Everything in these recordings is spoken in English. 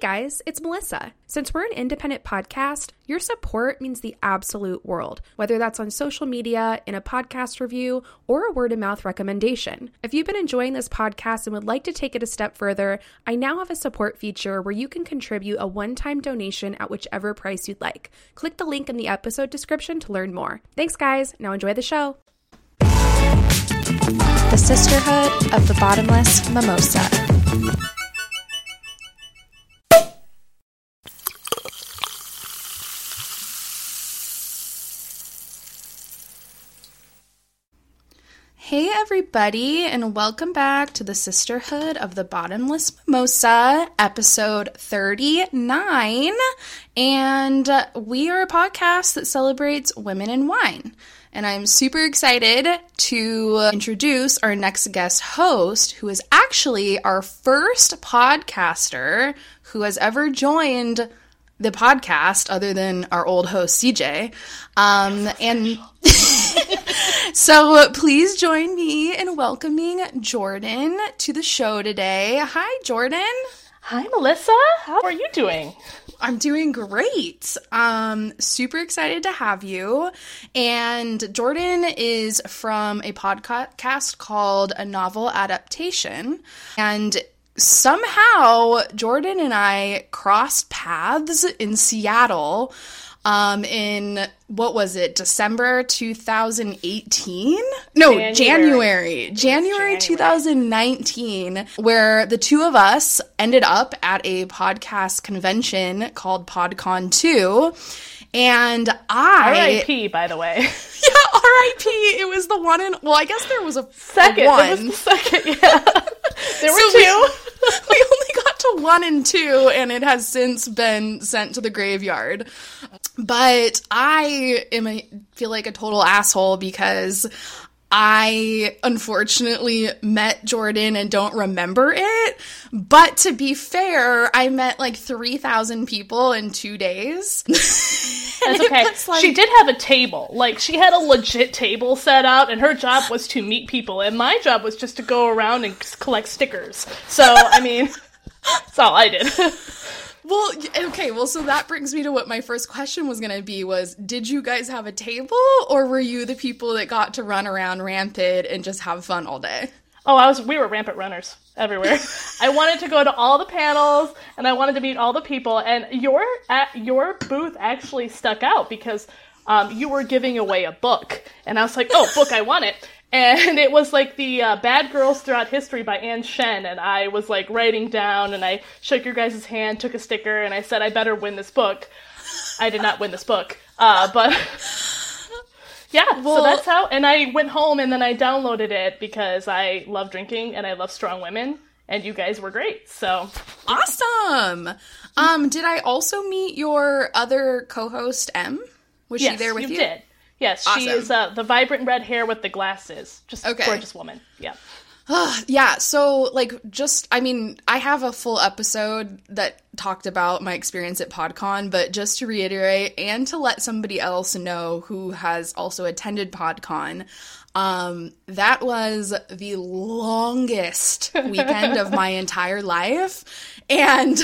guys, it's Melissa. Since we're an independent podcast, your support means the absolute world, whether that's on social media, in a podcast review, or a word of mouth recommendation. If you've been enjoying this podcast and would like to take it a step further, I now have a support feature where you can contribute a one time donation at whichever price you'd like. Click the link in the episode description to learn more. Thanks, guys. Now enjoy the show. The Sisterhood of the Bottomless Mimosa. Hey, everybody, and welcome back to the Sisterhood of the Bottomless Mimosa, episode 39. And we are a podcast that celebrates women in wine. And I'm super excited to introduce our next guest host, who is actually our first podcaster who has ever joined the podcast, other than our old host, CJ. Um, and so please join me in welcoming Jordan to the show today. Hi, Jordan. Hi, Melissa. How are you doing? I'm doing great. Um, super excited to have you. And Jordan is from a podcast called A Novel Adaptation. And somehow Jordan and I crossed paths in Seattle um, in what was it, December 2018? No, January. January, January 2019, where the two of us ended up at a podcast convention called PodCon 2. And I. RIP, by the way. yeah, RIP. It was the one in. Well, I guess there was a second. One. There was the second, yeah. there were so two. We, we only got to one and two, and it has since been sent to the graveyard. But I am a, feel like a total asshole because I unfortunately met Jordan and don't remember it. But to be fair, I met like 3,000 people in two days. That's okay. Like... She did have a table. Like, she had a legit table set out, and her job was to meet people, and my job was just to go around and collect stickers. So, I mean, that's all I did. Well, okay, well, so that brings me to what my first question was going to be was did you guys have a table or were you the people that got to run around rampant and just have fun all day? Oh, I was we were rampant runners everywhere. I wanted to go to all the panels and I wanted to meet all the people and your at your booth actually stuck out because um, you were giving away a book and I was like, "Oh, book, I want it." And it was like the uh, Bad Girls Throughout History by Ann Shen, and I was like writing down, and I shook your guys' hand, took a sticker, and I said I better win this book. I did not win this book, uh, but yeah, well, so that's how. And I went home and then I downloaded it because I love drinking and I love strong women, and you guys were great. So awesome. Um, did I also meet your other co-host M? Was yes, she there with you? you? Did. Yes, awesome. she is uh, the vibrant red hair with the glasses. Just okay. gorgeous woman. Yeah. yeah, so like just I mean, I have a full episode that talked about my experience at PodCon, but just to reiterate and to let somebody else know who has also attended PodCon, um, that was the longest weekend of my entire life. And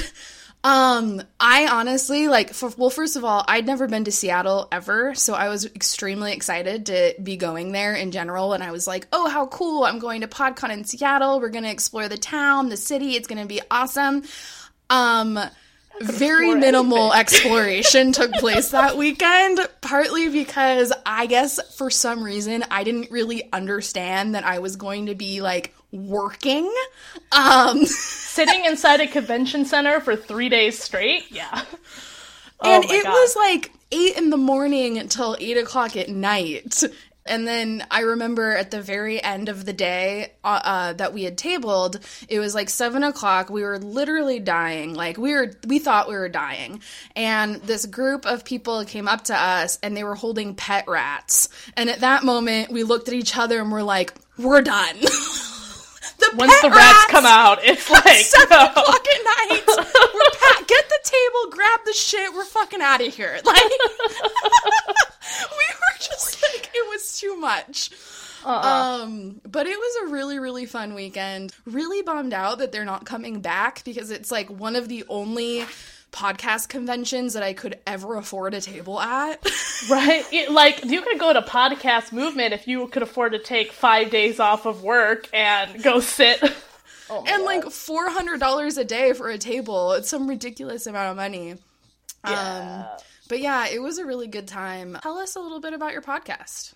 um, I honestly like for well, first of all, I'd never been to Seattle ever, so I was extremely excited to be going there in general. And I was like, oh, how cool! I'm going to PodCon in Seattle. We're gonna explore the town, the city. It's gonna be awesome. Um, very minimal exploration took place that weekend, partly because I guess for some reason I didn't really understand that I was going to be like working. Um, Sitting inside a convention center for three days straight? Yeah. Oh and it God. was like eight in the morning until eight o'clock at night. And then I remember at the very end of the day uh, uh, that we had tabled, it was like seven o'clock. We were literally dying. Like we were, we thought we were dying. And this group of people came up to us and they were holding pet rats. And at that moment, we looked at each other and we're like, we're done. the once the rats, rats, come out, it's like seven no. o'clock at night. We're pat- get the table, grab the shit. We're fucking out of here. Like we were just like it was too much. Uh-uh. Um, but it was a really, really fun weekend. Really bummed out that they're not coming back because it's like one of the only podcast conventions that I could ever afford a table at. right? It, like you could go to podcast movement if you could afford to take five days off of work and go sit. Oh and God. like four hundred dollars a day for a table. It's some ridiculous amount of money. Yeah. Um, but yeah, it was a really good time. Tell us a little bit about your podcast.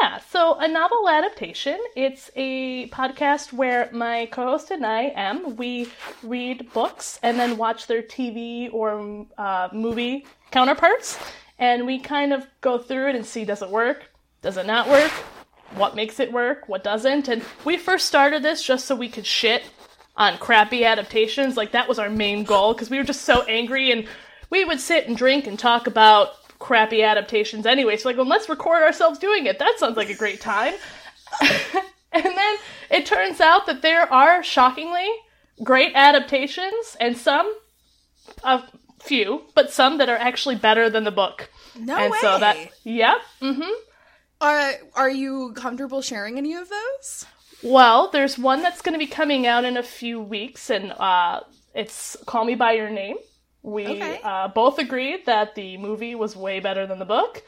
Yeah, so a novel adaptation. It's a podcast where my co-host and I, Em, we read books and then watch their TV or uh, movie counterparts, and we kind of go through it and see does it work, does it not work, what makes it work, what doesn't. And we first started this just so we could shit on crappy adaptations. Like that was our main goal because we were just so angry and we would sit and drink and talk about crappy adaptations anyway. So like, well, let's record ourselves doing it. That sounds like a great time. and then it turns out that there are shockingly great adaptations and some a few, but some that are actually better than the book. No and way. so that yep. Mm-hmm. Are are you comfortable sharing any of those? Well, there's one that's going to be coming out in a few weeks, and uh, it's "Call Me by Your Name." We okay. uh, both agreed that the movie was way better than the book.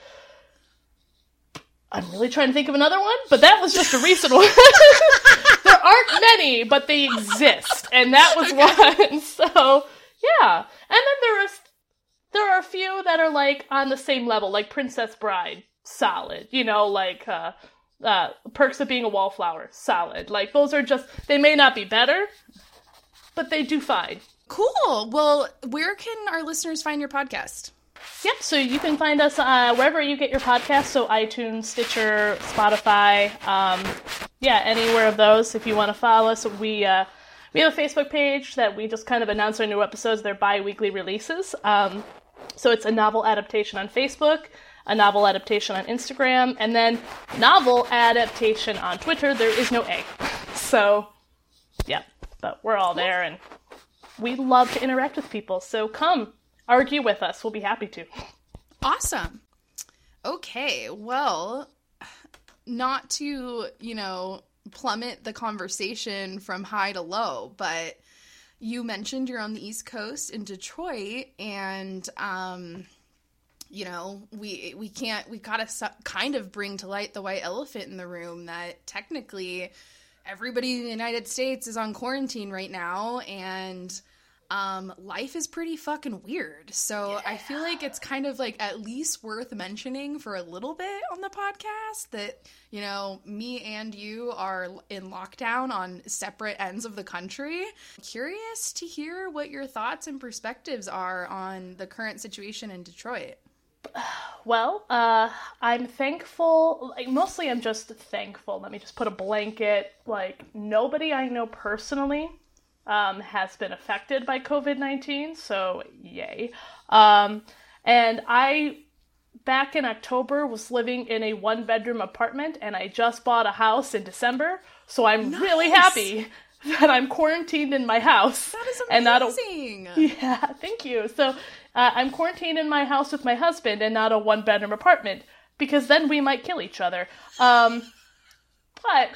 I'm really trying to think of another one, but that was just a recent one. there aren't many, but they exist, and that was okay. one. So yeah, and then there is there are a few that are like on the same level, like Princess Bride, solid. You know, like uh, uh, Perks of Being a Wallflower, solid. Like those are just they may not be better, but they do fine. Cool. Well, where can our listeners find your podcast? Yep. So you can find us uh, wherever you get your podcast. So iTunes, Stitcher, Spotify. Um, yeah, anywhere of those. If you want to follow us, we uh, we have a Facebook page that we just kind of announce our new episodes. They're bi-weekly releases. Um, so it's a novel adaptation on Facebook, a novel adaptation on Instagram, and then novel adaptation on Twitter. There is no A. So, yeah, but we're all there and we love to interact with people. So come argue with us. We'll be happy to. Awesome. Okay, well, not to, you know, plummet the conversation from high to low, but you mentioned you're on the East Coast in Detroit and um you know, we we can't we got to su- kind of bring to light the white elephant in the room that technically everybody in the United States is on quarantine right now and um, life is pretty fucking weird. So yeah. I feel like it's kind of like at least worth mentioning for a little bit on the podcast that, you know, me and you are in lockdown on separate ends of the country. Curious to hear what your thoughts and perspectives are on the current situation in Detroit. Well, uh, I'm thankful. Like, mostly, I'm just thankful. Let me just put a blanket. Like, nobody I know personally um, has been affected by COVID 19, so yay. Um, and I, back in October, was living in a one bedroom apartment, and I just bought a house in December, so I'm nice. really happy that I'm quarantined in my house. That is amazing. And not a, yeah, thank you. So uh, I'm quarantined in my house with my husband and not a one bedroom apartment because then we might kill each other. Um, but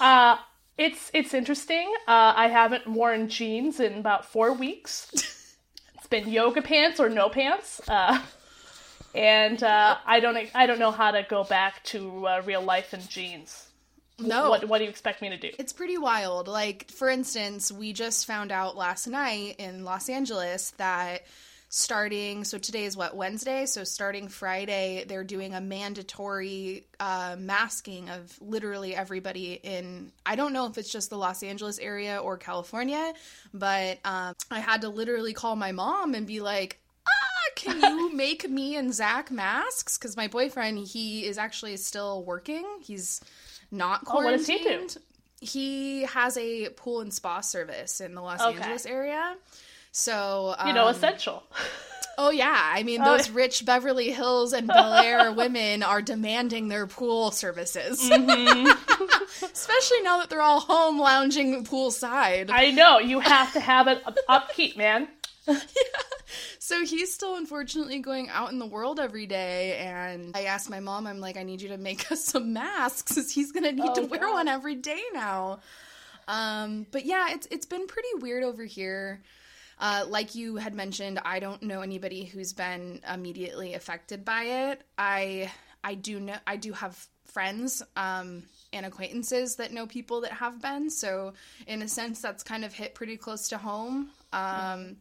uh, it's it's interesting. Uh, I haven't worn jeans in about four weeks. it's been yoga pants or no pants, uh, and uh, I don't I don't know how to go back to uh, real life in jeans. No. What What do you expect me to do? It's pretty wild. Like for instance, we just found out last night in Los Angeles that starting so today is what wednesday so starting friday they're doing a mandatory uh, masking of literally everybody in i don't know if it's just the los angeles area or california but um, i had to literally call my mom and be like ah can you make me and zach masks because my boyfriend he is actually still working he's not quarantined. Oh, what does he do? He has a pool and spa service in the Los okay. Angeles area. So um, you know, um, essential. Oh yeah, I mean oh, those rich Beverly Hills and Bel Air women are demanding their pool services, mm-hmm. especially now that they're all home lounging poolside. I know you have to have it upkeep, man. yeah. so he's still unfortunately going out in the world every day. And I asked my mom, I'm like, I need you to make us some masks because he's going to need Oh, to wear God. one every day now. Um, but yeah, it's it's been pretty weird over here. Uh, like you had mentioned, I don't know anybody who's been immediately affected by it. I I do know I do have friends um, and acquaintances that know people that have been. So in a sense, that's kind of hit pretty close to home. Um,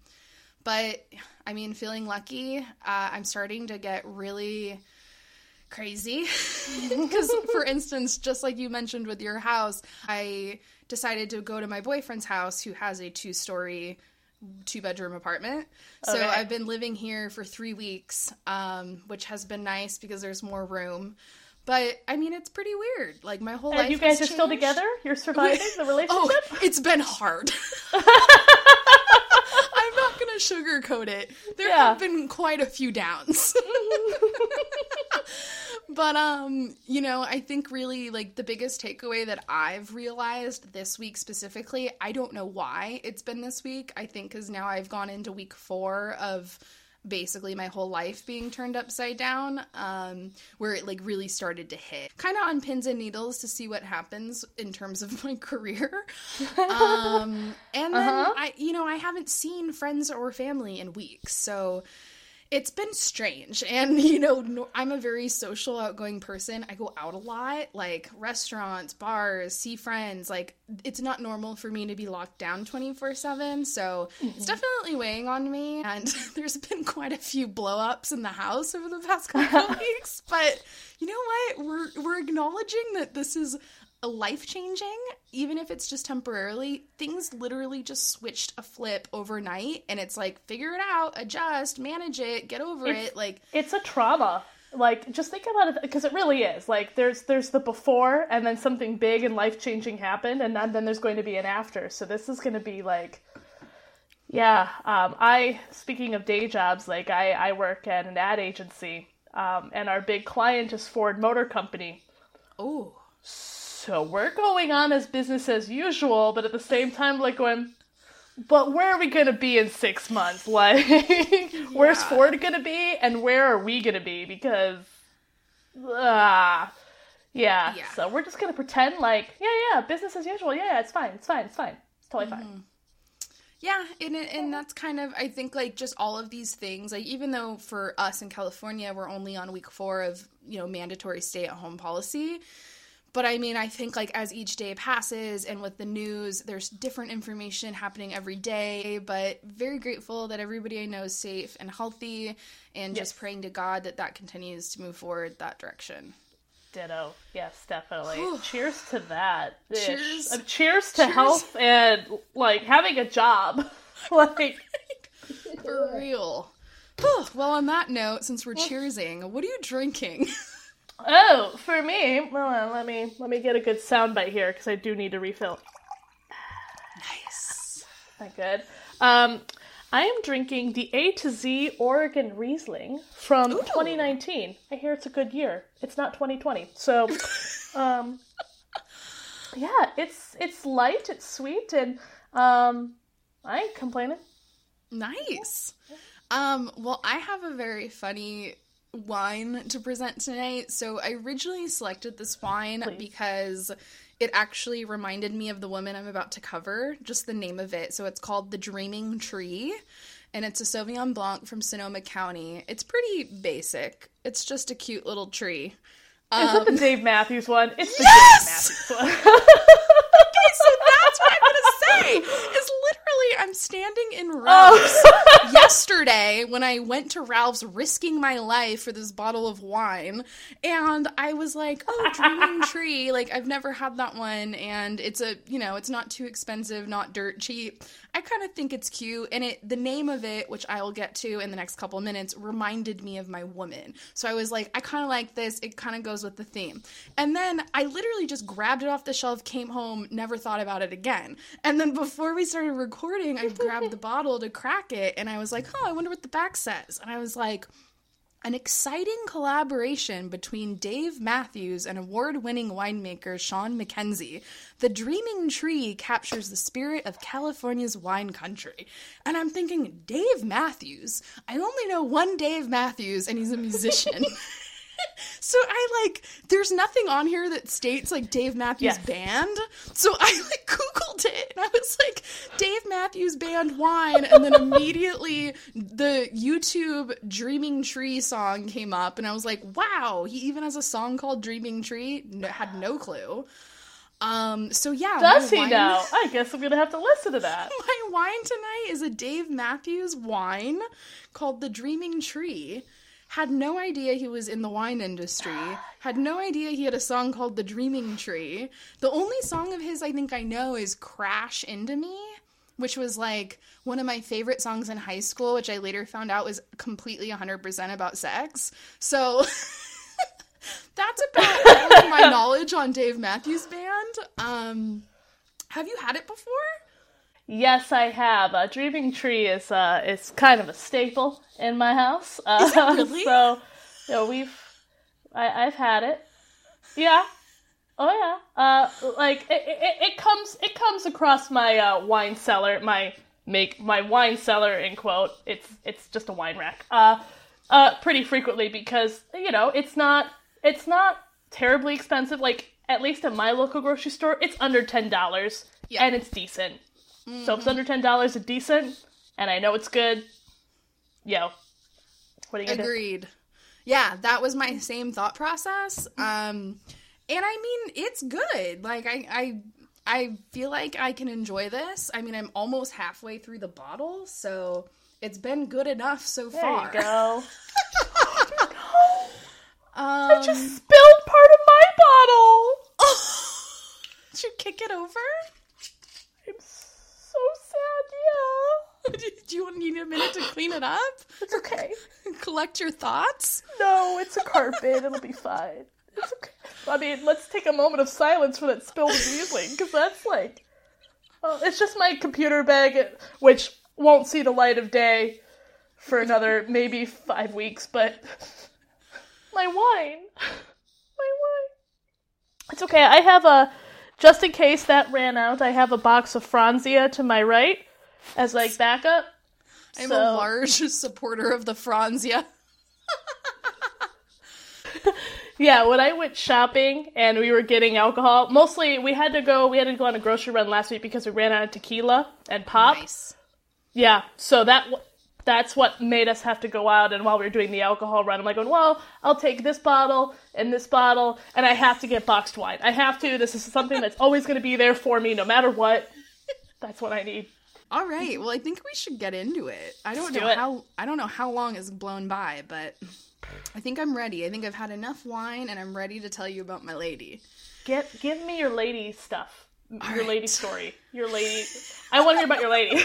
but I mean, feeling lucky, uh, I'm starting to get really crazy because for instance just like you mentioned with your house i decided to go to my boyfriend's house who has a two story two bedroom apartment so Okay. i've been living here for three weeks um, which has been nice because there's more room but i mean it's pretty weird like my whole life you guys are still together? You're surviving the relationship? Oh, it's been hard. I'm not gonna sugarcoat it. There Yeah. have been quite a few downs. but um, you know, I think really like the biggest takeaway that I've realized this week specifically, I don't know why it's been this week. I think cuz now I've gone into week 4 of basically my whole life being turned upside down um where it like really started to hit. Kind of on pins and needles to see what happens in terms of my career. Um and then Uh-huh. i you know i haven't seen friends or family in weeks. So it's been strange. And you know i'm a very social outgoing person. I go out a lot like restaurants bars see friends like it's not normal for me to be locked down 24 7 so it's mm-hmm. definitely weighing on me. And there's been quite a few blow-ups in the house over the past couple of weeks. But you know what? We're we're acknowledging that this is life changing, even if it's just temporarily. Things literally just switched a flip overnight, and it's like figure it out, adjust, manage it, get over It's- it. Like, it's a trauma like just think about it because it really is like there's there's the before and then something big and life changing happened and then, then there's going to be an after so this is going to be like yeah um, i speaking of day jobs like i i work at an ad agency um, and our big client is ford motor company oh, so we're going on as business as usual but at the same time like when, but where are we going to be in six months? Like where's ford going to be and where are we going to be? Because ah yeah. Yeah. so we're just going to pretend like yeah yeah business as usual. Yeah, yeah it's fine it's fine it's fine. It's totally fine. Yeah, and and that's kind of I think like just all of these things like even though for us in California we're only on week 4 of, you know, mandatory stay at home policy, but I mean I think like as each day passes and with the news there's different information happening every day, but very grateful that everybody I know is safe and healthy and just praying to God that that continues to move forward that direction. ditto yes definitely cheers to that Cheers. Uh, cheers to Cheers. health and like having a job like For real. Well, on that note, since we're cheersing, what are you drinking? Oh, for me, well, uh, let me let me get a good soundbite here because I do need to refill. nice. Not good. Um, I am drinking the A to Z Oregon Riesling from 2019. I hear it's a good year. It's not 2020, so um, yeah, it's it's light, it's sweet, and um, I ain't complaining. Nice. Um, well, I have a very funny wine to present tonight. So I originally selected this wine Please. because it actually reminded me of the woman I'm about to cover, just the name of it. So it's called The Dreaming Tree. And it's a Sauvignon Blanc from Sonoma County. It's pretty basic. It's just a cute little tree. Is it the Dave Matthews one? It's the Um, Yes! Dave Matthews one. So that's what I'm gonna say. Is literally I'm standing in oh. Ralph's oh, yesterday when I went to Ralph's risking my life for this bottle of wine and I was like, "Oh, Dreaming Tree, like I've never had that one and it's a, you know, it's not too expensive, not dirt cheap." I kind of think it's cute and it the name of it, which I will get to in the next couple of minutes, reminded me of my woman. So I was like, I kind of like this. It kind of goes with the theme. And then I literally just grabbed it off the shelf, came home, never thought about it again. And then before we started recording, I grabbed the bottle to crack it and I was like, "Oh, I wonder what the back says." And I was like, an exciting collaboration between Dave Matthews and award winning winemaker Sean McKenzie. The Dreaming Tree captures the spirit of California's wine country. And I'm thinking, Dave Matthews? I only know one Dave Matthews, and he's a musician. so I like there's nothing on here that states like Dave Matthews Yes. band. So I like googled it and I was like Dave Matthews band wine and then immediately the YouTube Dreaming Tree song came up and I was like, "Wow, he even has a song called Dreaming Tree." No, had no clue. Um so yeah, Does he wine- now? I guess I'm gonna have to listen to that. my wine tonight is a Dave Matthews wine called The Dreaming Tree. Had no idea he was in the wine industry. Had no idea he had a song called The Dreaming Tree. The only song of his I think I know is Crash Into Me, which was like one of my favorite songs in high school, which I later found out was completely 100% about sex. So that's about all of my knowledge on Dave Matthews Band. Um, have you had it before? Yes, I have. Uh, Dreaming Tree is uh, is kind of a staple in my house. Uh, really? So, you know, we've I, I've had it. Yeah. Oh yeah. Uh, like it, it, it comes it comes across my uh, wine cellar. My make my wine cellar in quote. It's it's just a wine rack. Uh, uh, pretty frequently because you know it's not it's not terribly expensive. Like at least at my local grocery store, it's under ten dollars Yeah. and it's decent. It's under ten dollars, it's decent, and I know it's good. Yo, what are you gonna do? Agreed. Yeah, that was my same thought process. Um and I mean, it's good. Like I I I feel like I can enjoy this. I mean, I'm almost halfway through the bottle, so it's been good enough so There far. you go. Um, I just spilled part of my bottle. Did you kick it over? I'm so sad. Do you want need a minute to clean it up? It's okay. Collect your thoughts? No, it's a carpet. It'll be fine. It's okay. I mean, let's take a moment of silence for that spilled Riesling, because that's like, well, it's just my computer bag, which won't see the light of day for another maybe five weeks. But my wine, my wine. It's okay. I have a, just in case that ran out, I have a box of Franzia to my right as like backup. I'm So- a large supporter of the Franzia. Yeah, when I went shopping and we were getting alcohol, mostly we had to go we had to go on a grocery run last week because we ran out of tequila and pop. Nice. Yeah, so that that's what made us have to go out and while we were doing the alcohol run, I'm like going, "Well, I'll take this bottle and this bottle and I have to get boxed wine. I have to. This is something that's always going to be there for me no matter what. That's what I need." All right. Mm-hmm. Well, I think we should get into it. I don't Let's know it. how I don't know how long has blown by, but I think I'm ready. I think I've had enough wine and I'm ready to tell you about my lady. Get give me your lady stuff. Your right. lady story. Your lady I want to hear about your lady.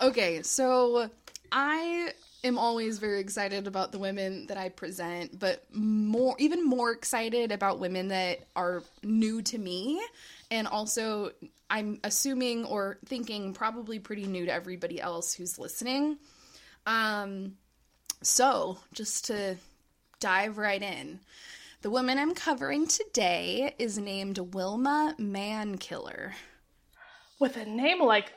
Okay, so I am always very excited about the women that I present, but more even more excited about women that are new to me and also I'm assuming or thinking probably pretty new to everybody else who's listening. Um so, just to dive right in. The woman I'm covering today is named Wilma Mankiller. With a name like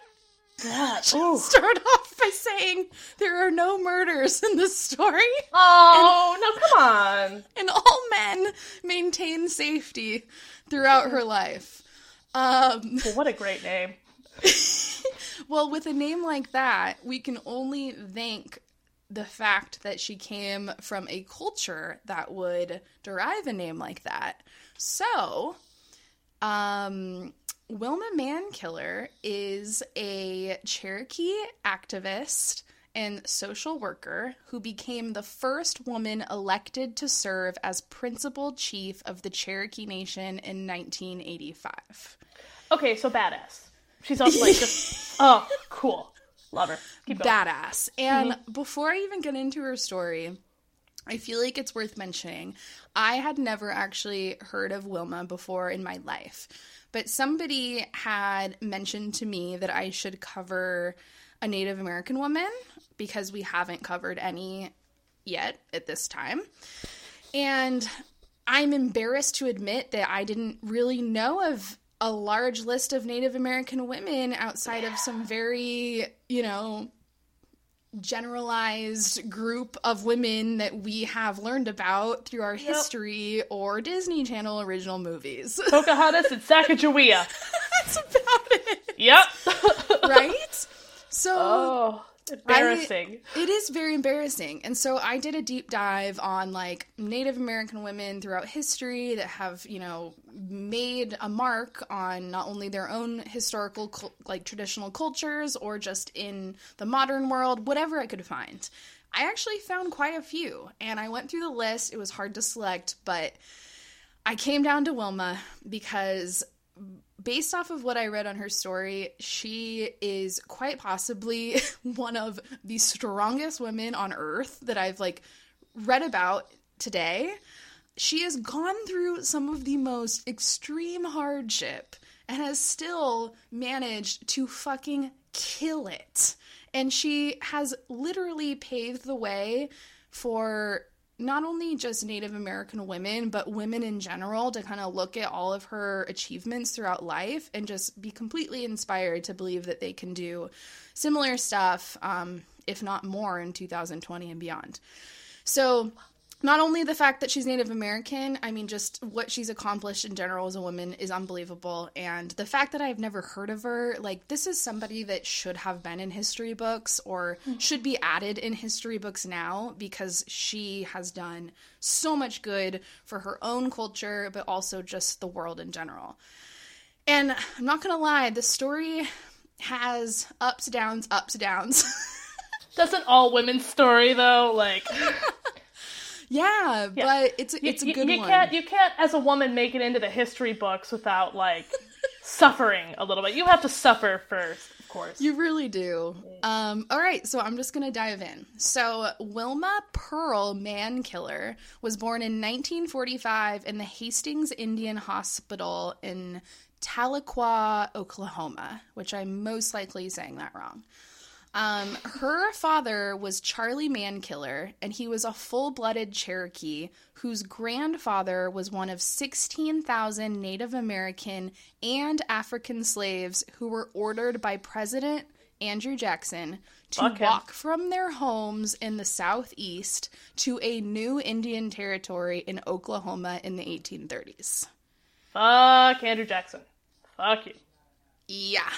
that. Start off by saying there are no murders in this story, Oh, no, come on. and all men maintain safety throughout her life. Um, Well, what a great name. well, with a name like that, we can only thank the fact that she came from a culture that would derive a name like that. So, um, Wilma Mankiller is a Cherokee activist and social worker who became the first woman elected to serve as principal chief of the Cherokee Nation in 1985. Okay, so badass. She's also like just, oh, cool. Love her. Badass. And mm-hmm. before I even get into her story, I feel like it's worth mentioning. I had never actually heard of Wilma before in my life, but somebody had mentioned to me that I should cover a Native American woman because we haven't covered any yet at this time. And I'm embarrassed to admit that I didn't really know of a large list of Native American women outside of some very, you know, generalized group of women that we have learned about through our history or Disney Channel original movies. Pocahontas and Sacagawea. That's about it. Yep. Right? So oh, embarrassing. I- it is very embarrassing. And so I did a deep dive on like Native American women throughout history that have, you know, made a mark on not only their own historical like traditional cultures or just in the modern world, whatever I could find. I actually found quite a few and I went through the list. It was hard to select, but I came down to Wilma because based off of what I read on her story, she is quite possibly one of the strongest women on earth that I've like read about today. She has gone through some of the most extreme hardship and has still managed to fucking kill it. And she has literally paved the way for not only just Native American women, but women in general to kind of look at all of her achievements throughout life and just be completely inspired to believe that they can do similar stuff, um, if not more, in 2020 and beyond. So, not only the fact that she's Native American, I mean, just what she's accomplished in general as a woman is unbelievable. And the fact that I've never heard of her, like, this is somebody that should have been in history books or mm-hmm. should be added in history books now because she has done so much good for her own culture, but also just the world in general. And I'm not gonna lie, the story has ups, downs, ups, downs. That's an all women story though. Like yeah, but it's it's a you, good you one. can't you can't as a woman make it into the history books without like suffering a little bit. You have to suffer first, of course. You really do. Um, all right, so I'm just gonna dive in. So Wilma Pearl Mankiller was born in 1945 in the Hastings Indian Hospital in Tahlequah, Oklahoma, which I'm most likely saying that wrong. Um, her father was Charlie Mankiller, and he was a full blooded Cherokee whose grandfather was one of 16,000 Native American and African slaves who were ordered by President Andrew Jackson to him. walk from their homes in the southeast to a new Indian territory in Oklahoma in the 1830s. Fuck Andrew Jackson. Fuck you. Yeah.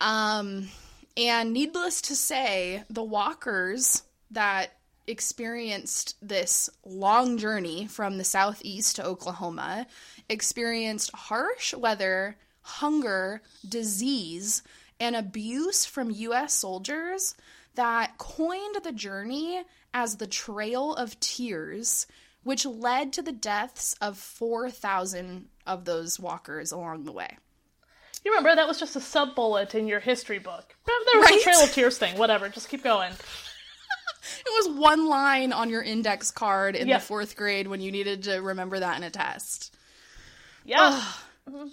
Um and needless to say, the walkers that experienced this long journey from the southeast to Oklahoma experienced harsh weather, hunger, disease, and abuse from US soldiers that coined the journey as the Trail of Tears, which led to the deaths of 4,000 of those walkers along the way. You remember that was just a sub bullet in your history book. There was Right? a Trail of Tears thing. Whatever. Just keep going. It was one line on your index card in Yep. the fourth grade when you needed to remember that in a test. Yeah. Mm-hmm.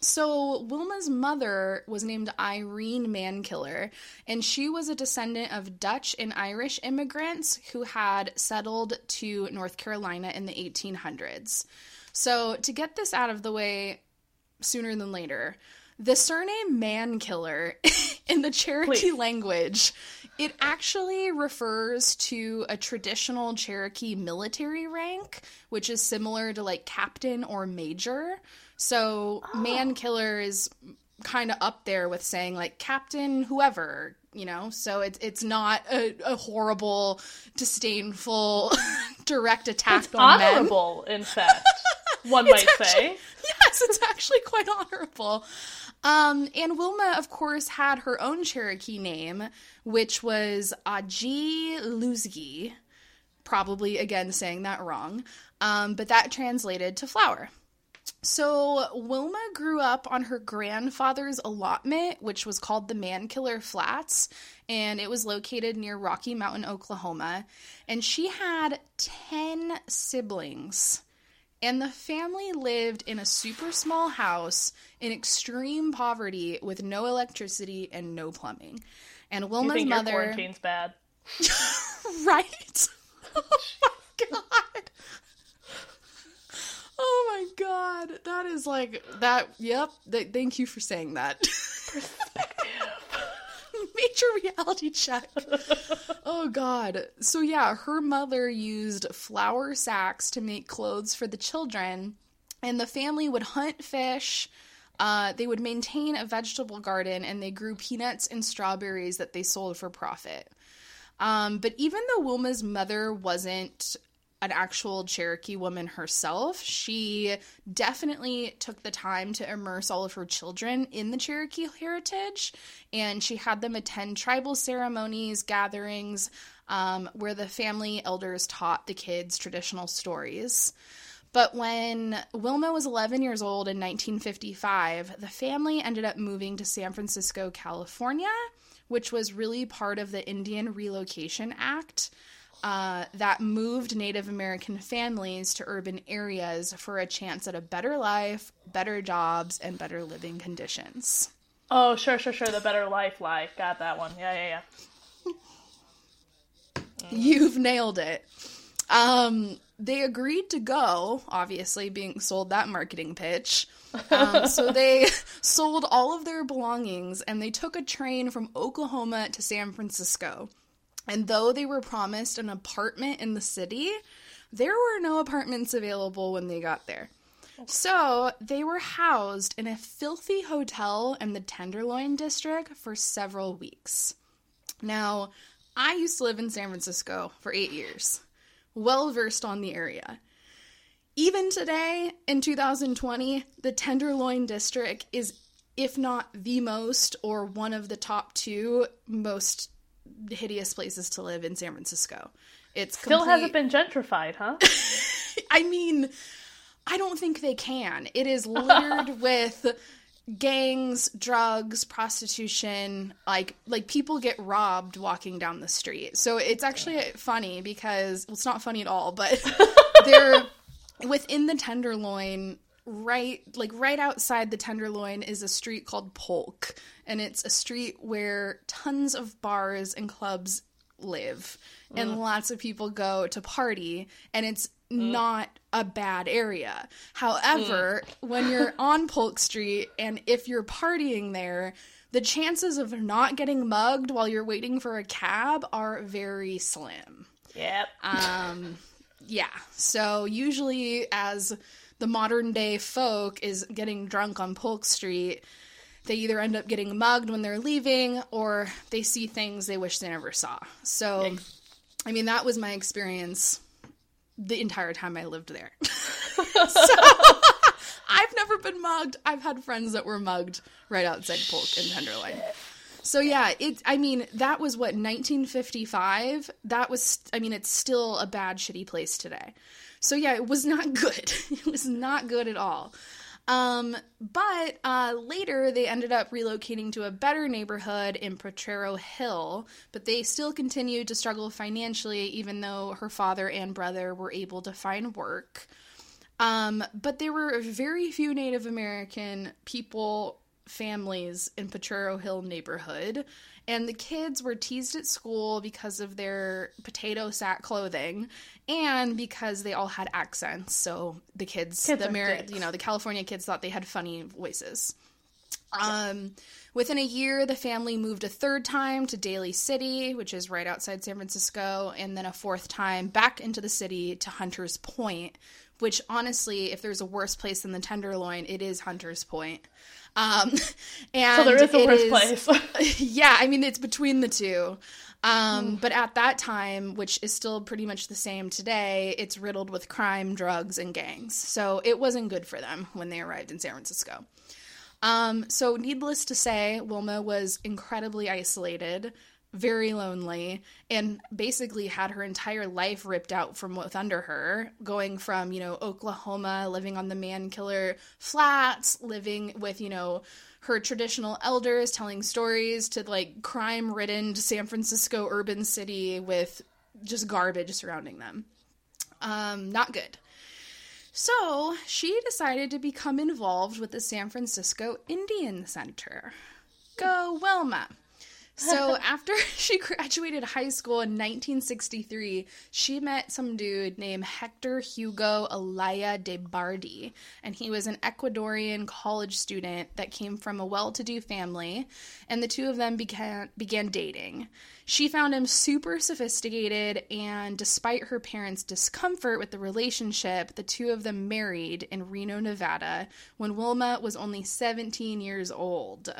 So, Wilma's mother was named Irene Mankiller, and she was a descendant of Dutch and Irish immigrants who had settled to North Carolina in the 1800s. So, to get this out of the way sooner than later, the surname Mankiller in the Cherokee Please. language, it actually refers to a traditional Cherokee military rank, which is similar to like captain or major. So, oh. man killer is kind of up there with saying like captain whoever, you know. So it's it's not a, a horrible, disdainful, direct attack it's on men. honorable, in fact. One might say. Yes, it's actually quite honorable. Um, and Wilma, of course, had her own Cherokee name, which was Aji Luzgi. Probably, again, saying that wrong. Um, but that translated to flower. So Wilma grew up on her grandfather's allotment, which was called the Mankiller Flats, and it was located near Rocky Mountain, Oklahoma. And she had 10 siblings. And the family lived in a super small house in extreme poverty with no electricity and no plumbing. And You Wilma's think your quarantine's bad? right? Oh my god. Oh my god. That is like that yep. Th- thank you for saying that. Major reality check. oh god. So yeah, her mother used flour sacks to make clothes for the children and the family would hunt fish. Uh, they would maintain a vegetable garden and they grew peanuts and strawberries that they sold for profit. Um, but even though Wilma's mother wasn't an actual Cherokee woman herself, she definitely took the time to immerse all of her children in the Cherokee heritage, and she had them attend tribal ceremonies, gatherings, um, where the family elders taught the kids traditional stories. But when Wilma was 11 years old in 1955, the family ended up moving to San Francisco, California, which was really part of the Indian Relocation Act. Uh, that moved Native American families to urban areas for a chance at a better life, better jobs, and better living conditions. Oh, sure, sure, sure. The better life lie. Got that one. Yeah, yeah, yeah. You've nailed it. Um, they agreed to go, obviously, being sold that marketing pitch. Um, so they sold all of their belongings and they took a train from Oklahoma to San Francisco. And though they were promised an apartment in the city, there were no apartments available when they got there. So they were housed in a filthy hotel in the Tenderloin district for several weeks. Now, I used to live in San Francisco for eight years, well versed on the area. Even today, in 2020, the Tenderloin district is, if not the most, or one of the top two most hideous places to live in San Francisco. It's Still hasn't been gentrified, huh? I mean, I don't think they can. It is littered with gangs, drugs, prostitution, like like people get robbed walking down the street. So it's actually funny because well, it's not funny at all, but they're within the Tenderloin right like right outside the tenderloin is a street called polk and it's a street where tons of bars and clubs live and mm. lots of people go to party and it's mm. not a bad area however mm. when you're on polk street and if you're partying there the chances of not getting mugged while you're waiting for a cab are very slim yep um yeah so usually as the modern day folk is getting drunk on Polk Street, they either end up getting mugged when they're leaving or they see things they wish they never saw. So, Yikes. I mean, that was my experience the entire time I lived there. so, I've never been mugged. I've had friends that were mugged right outside Polk in Tenderloin. So yeah, it I mean, that was what 1955. That was I mean, it's still a bad shitty place today. So yeah, it was not good. it was not good at all. Um, but uh, later they ended up relocating to a better neighborhood in Potrero Hill, but they still continued to struggle financially, even though her father and brother were able to find work. Um, but there were very few Native American people, families in Potrero Hill neighborhood, and the kids were teased at school because of their potato sack clothing and because they all had accents. So the kids, kids the Ameri- you know, the California kids thought they had funny voices. Um, within a year, the family moved a third time to Daly City, which is right outside San Francisco, and then a fourth time back into the city to Hunters Point, which honestly, if there's a worse place than the Tenderloin, it is Hunters Point. Um, and so there is a worse place. yeah, I mean it's between the two. Um. But at that time, which is still pretty much the same today, it's riddled with crime, drugs, and gangs. So it wasn't good for them when they arrived in San Francisco. Um, so, needless to say, Wilma was incredibly isolated very lonely and basically had her entire life ripped out from under her going from you know oklahoma living on the man killer flats living with you know her traditional elders telling stories to like crime ridden san francisco urban city with just garbage surrounding them. Um, not good. So she decided to become involved with the san francisco indian center. Go wilma So after she graduated high school in 1963, she met some dude named Hector Hugo Olaya de Bardi, and he was an Ecuadorian college student that came from a well-to-do family, and the two of them began began dating. She found him super sophisticated, and despite her parents' discomfort with the relationship, the two of them married in Reno, Nevada, when Wilma was only 17 years old.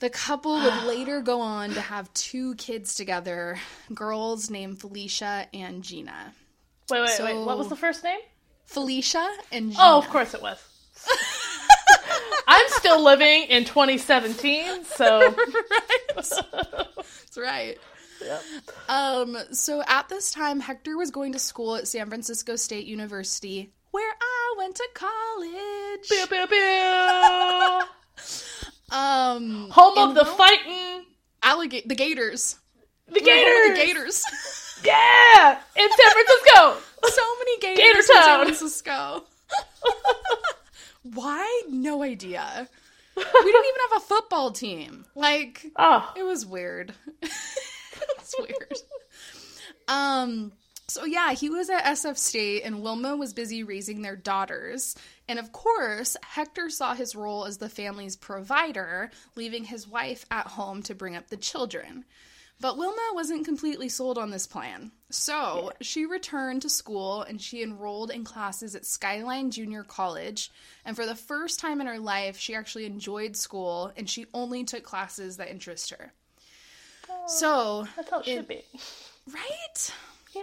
The couple would later go on to have two kids together, girls named Felicia and Gina. Wait, wait, So- wait. What was the first name? Felicia and Gina. Oh, of course it was. I'm still living in 2017, so That's right. Um, so at this time, Hector was going to school at San Francisco State University, where I went to college. pew pew pew. Um, Home of the fighting alligator, the Gators. the Gators. The Gators. Yeah, in San Francisco. so many gators Gator in San Francisco. Why? No idea. We didn't even have a football team. Like, Oh, it was weird. it was weird. Um. So yeah, he was at SF State, and Wilma was busy raising their daughters. And of course, Hector saw his role as the family's provider, leaving his wife at home to bring up the children. But Wilma wasn't completely sold on this plan. So she returned to school and she enrolled in classes at Skyline Junior College. And for the first time in her life, she actually enjoyed school and she only took classes that interest her. So, that's how it should be. right? Yeah.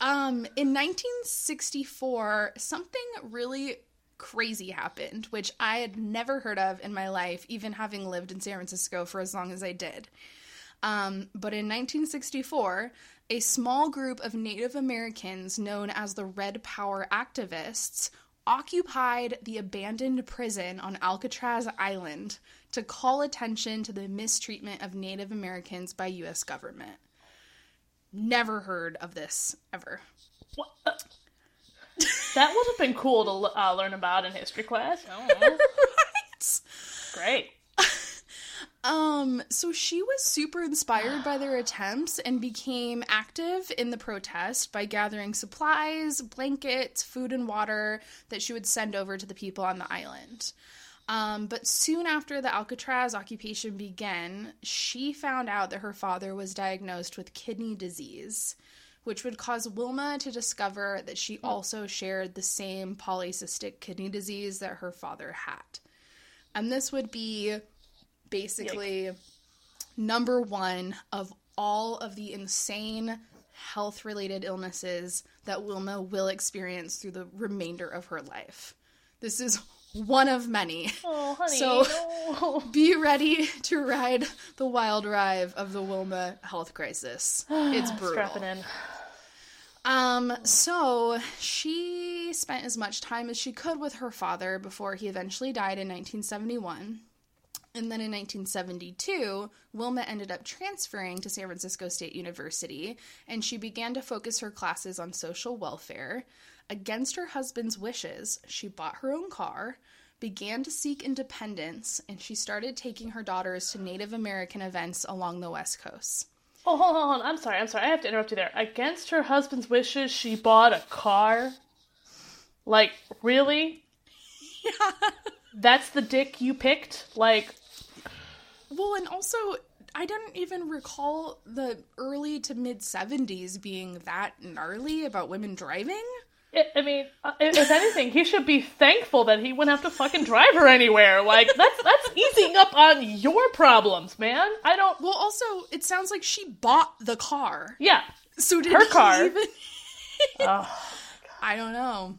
Um, in 1964, something really crazy happened, which I had never heard of in my life, even having lived in San Francisco for as long as I did. Um, but in 1964, a small group of Native Americans known as the Red Power activists occupied the abandoned prison on Alcatraz Island to call attention to the mistreatment of Native Americans by US government. Never heard of this ever. What? That would have been cool to uh, learn about in history class. Know. Right? Great. Um, so she was super inspired by their attempts and became active in the protest by gathering supplies, blankets, food, and water that she would send over to the people on the island. Um, but soon after the Alcatraz occupation began, she found out that her father was diagnosed with kidney disease, which would cause Wilma to discover that she also shared the same polycystic kidney disease that her father had. And this would be basically number one of all of the insane health related illnesses that Wilma will experience through the remainder of her life. This is one of many. Oh, honey. So- no. Be ready to ride the wild ride of the Wilma health crisis. It's brutal. Strapping in. Um, so she spent as much time as she could with her father before he eventually died in 1971. And then in 1972, Wilma ended up transferring to San Francisco State University, and she began to focus her classes on social welfare. Against her husband's wishes, she bought her own car, began to seek independence, and she started taking her daughters to Native American events along the West Coast. Oh, hold on, hold on. I'm sorry. I'm sorry. I have to interrupt you there. Against her husband's wishes, she bought a car. Like, really? Yeah. That's the dick you picked? Like, Well, and also, I don't even recall the early to mid 70s being that gnarly about women driving. I mean, uh, if anything, he should be thankful that he wouldn't have to fucking drive her anywhere. Like, that's that's easing up on your problems, man. I don't. Well, also, it sounds like she bought the car. Yeah. So did Her he car. Even... Oh, I don't know.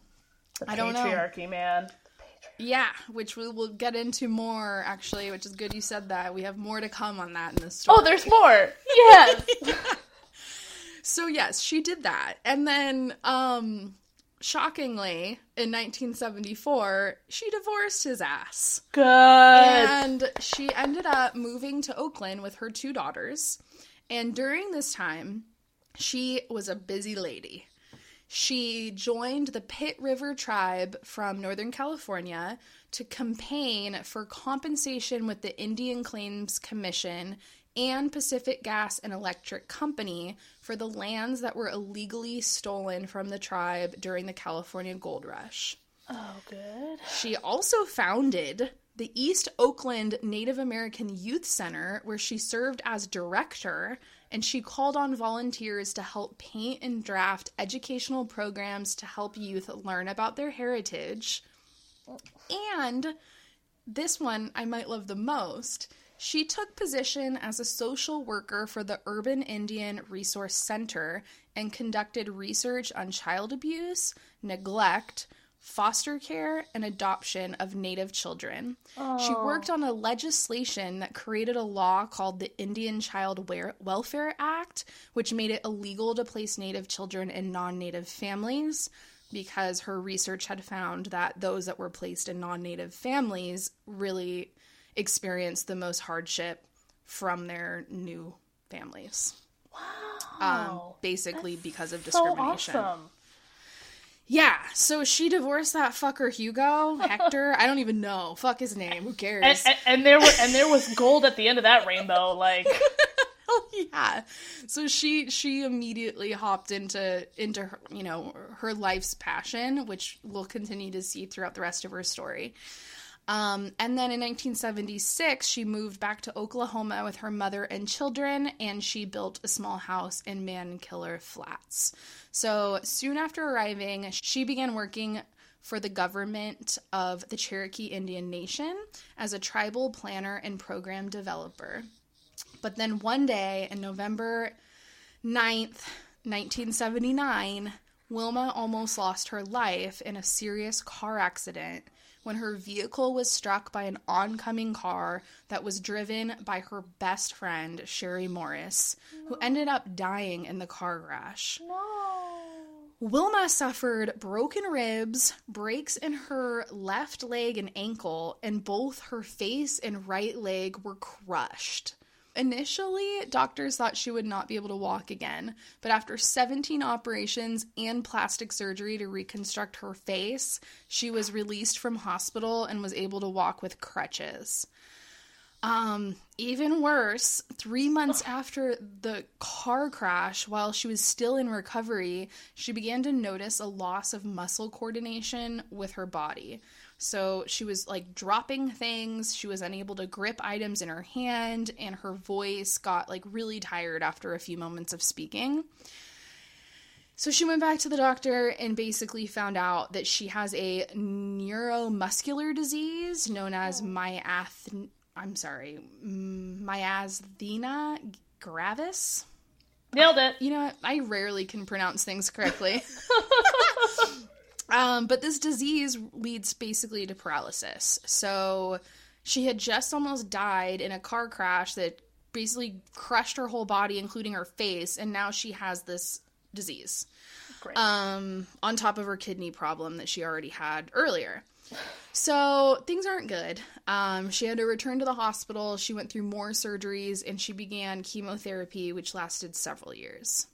the I don't know. patriarchy, man. Yeah, which we will get into more actually, which is good you said that. We have more to come on that in this story. Oh, there's more. Yes. So yes, she did that. And then um shockingly, in 1974, she divorced his ass. Good. And she ended up moving to Oakland with her two daughters. And during this time, she was a busy lady. She joined the Pit River tribe from Northern California to campaign for compensation with the Indian Claims Commission and Pacific Gas and Electric Company for the lands that were illegally stolen from the tribe during the California Gold Rush. Oh, good. She also founded the East Oakland Native American Youth Center, where she served as director, and she called on volunteers to help paint and draft educational programs to help youth learn about their heritage. And this one I might love the most. She took position as a social worker for the Urban Indian Resource Center and conducted research on child abuse, neglect, foster care, and adoption of Native children. She worked on a legislation that created a law called the Indian Child Welfare Act, which made it illegal to place Native children in non Native families because her research had found that those that were placed in non Native families really experienced the most hardship from their new families. Um, Wow. basically because of so discrimination. awesome. Yeah, so she divorced that fucker Hugo, Hector. I don't even know. Fuck his name. Who cares? And, and, and there was and there was gold at the end of that rainbow. Like, yeah. So she she immediately hopped into into her, you know her life's passion, which we'll continue to see throughout the rest of her story. Um, and then in 1976, she moved back to Oklahoma with her mother and children, and she built a small house in Mankiller Flats. So soon after arriving, she began working for the government of the Cherokee Indian Nation as a tribal planner and program developer. But then one day in November 9th, 1979, Wilma almost lost her life in a serious car accident when her vehicle was struck by an oncoming car that was driven by her best friend, Sherry Morris, who ended up dying in the car crash. Wilma suffered broken ribs, breaks in her left leg and ankle, and both her face and right leg were crushed. Initially, doctors thought she would not be able to walk again, but after 17 operations and plastic surgery to reconstruct her face, she was released from hospital and was able to walk with crutches. Um, even worse, three months after the car crash, while she was still in recovery, she began to notice a loss of muscle coordination with her body. So she was like dropping things, she was unable to grip items in her hand, and her voice got like really tired after a few moments of speaking. So she went back to the doctor and basically found out that she has a neuromuscular disease known as oh. myath I'm sorry, myasthenia gravis. nailed it. You know? I rarely can pronounce things correctly. um, but this disease leads basically to paralysis. So she had just almost died in a car crash that basically crushed her whole body, including her face, and now she has this disease. Great. Um, on top of her kidney problem that she already had earlier. So things aren't good. Um, she had to return to the hospital. She went through more surgeries and she began chemotherapy, which lasted several years.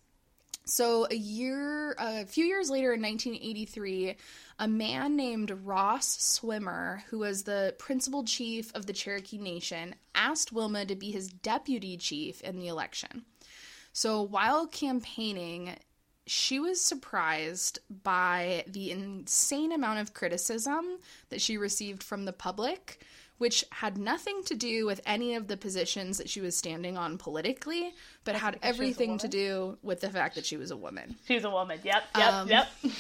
So a year, a few years later, in 1983, a man named Ross Swimmer, who was the principal chief of the Cherokee Nation, asked Wilma to be his deputy chief in the election. So while campaigning, she was surprised by the insane amount of criticism that she received from the public, which had nothing to do with any of the positions that she was standing on politically, but had she was everything to do with the fact that she was a woman. She's a woman. Yep, yep, Um, yep.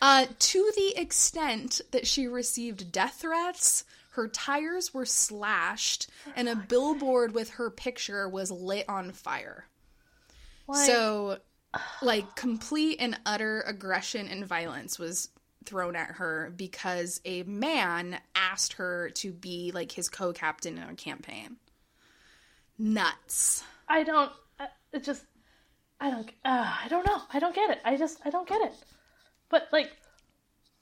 Uh, to the extent that she received death threats, her tires were slashed, and a billboard with her picture was lit on fire. Like, So, like, complete and utter aggression and violence was thrown at her because a man asked her to be, like, his co captain in a campaign. Nuts. I don't. It just. I don't. Uh, I don't know. I don't get it. I just. I don't get it. But like,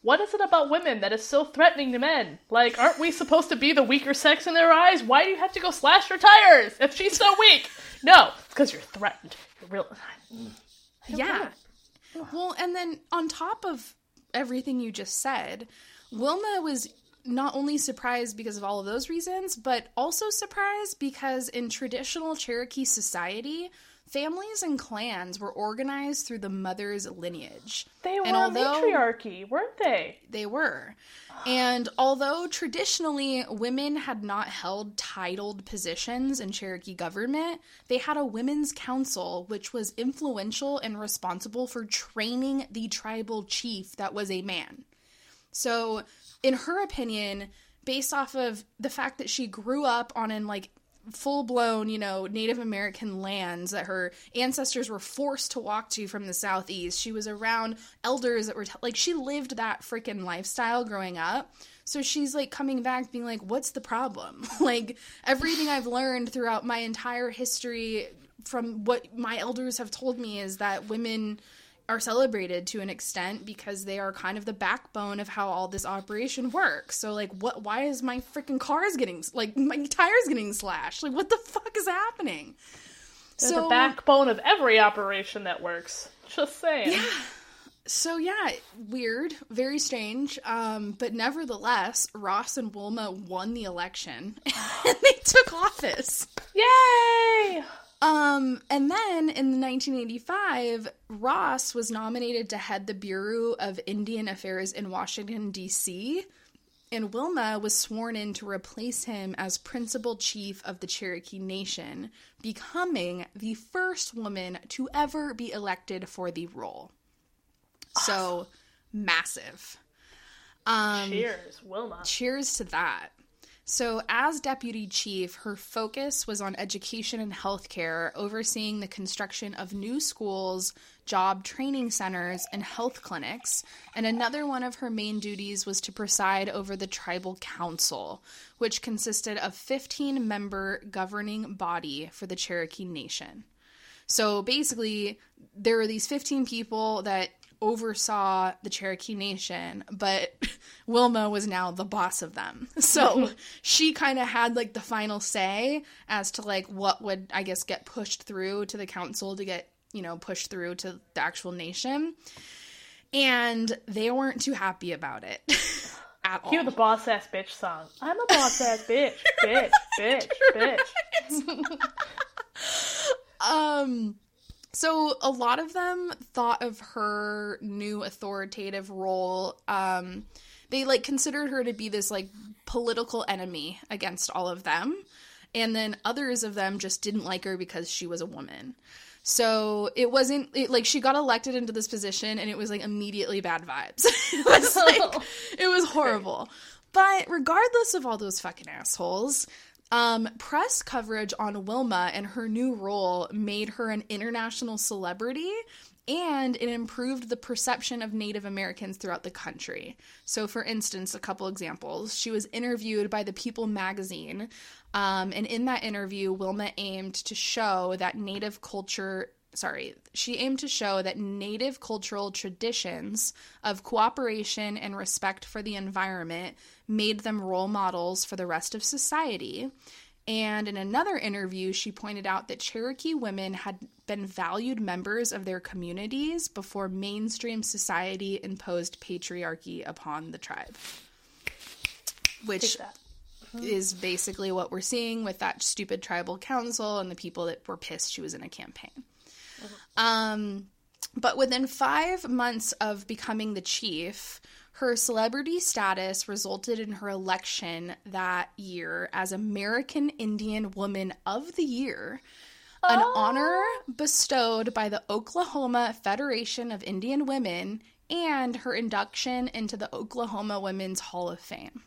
what is it about women that is so threatening to men? Like, aren't we supposed to be the weaker sex in their eyes? Why do you have to go slash her tires if she's so weak? No, it's because you're threatened. You're real. Yeah. Well, and then on top of everything you just said, Wilma was not only surprised because of all of those reasons, but also surprised because in traditional Cherokee society, families and clans were organized through the mother's lineage. They were And a although- matriarchy, weren't they? They were. And although traditionally women had not held titled positions in Cherokee government, they had a women's council which was influential and responsible for training the tribal chief that was a man. So, in her opinion, based off of the fact that she grew up on an like full blown, you know, Native American lands that her ancestors were forced to walk to from the southeast. She was around elders that were t- like she lived that freaking lifestyle growing up. So she's like coming back being like what's the problem? like everything I've learned throughout my entire history from what my elders have told me is that women are celebrated to an extent because they are kind of the backbone of how all this operation works. So like what why is my freaking cars getting like my tires getting slashed? Like what the fuck is happening? They're the backbone of every operation that works. Just saying. Yeah. So yeah, weird, very strange. Um, but nevertheless, Ross and Wilma won the election and they took office. Yay! Um, and then in 1985, Ross was nominated to head the Bureau of Indian Affairs in Washington, D.C., and Wilma was sworn in to replace him as principal chief of the Cherokee Nation, becoming the first woman to ever be elected for the role. So massive. Um, Cheers, Wilma. cheers to that. So, as deputy chief, her focus was on education and healthcare, overseeing the construction of new schools, job training centers, and health clinics. And another one of her main duties was to preside over the tribal council, which consisted of 15 member governing body for the Cherokee Nation. So basically, there were these 15 people that oversaw the Cherokee Nation, but Wilma was now the boss of them. So she kind of had like the final say as to like what would, I guess, get pushed through to the council to get, you know, pushed through to the actual nation. And they weren't too happy about it at all. Cue the boss ass bitch song. I'm a boss ass bitch, bitch, bitch, bitch. Um, so a lot of them thought of her new authoritative role. Um, they like considered her to be this like political enemy against all of them, and then others of them just didn't like her because she was a woman. So it wasn't it, like she got elected into this position, and it was like immediately bad vibes. it was like it was horrible. But regardless of all those fucking assholes, um, press coverage on Wilma and her new role made her an international celebrity and it improved the perception of Native Americans throughout the country. So, for instance, a couple examples. She was interviewed by the People magazine, um, and in that interview, Wilma aimed to show that Native culture sorry, she aimed to show that native cultural traditions of cooperation and respect for the environment made them role models for the rest of society. And in another interview, she pointed out that Cherokee women had been valued members of their communities before mainstream society imposed patriarchy upon the tribe. Which that. is basically what we're seeing with that stupid tribal council and the people that were pissed she was in a campaign. Um, but within five months of becoming the chief, her celebrity status resulted in her election that year as American Indian Woman of the Year, an oh. honor bestowed by the Oklahoma Federation of Indian Women, and her induction into the Oklahoma Women's Hall of Fame.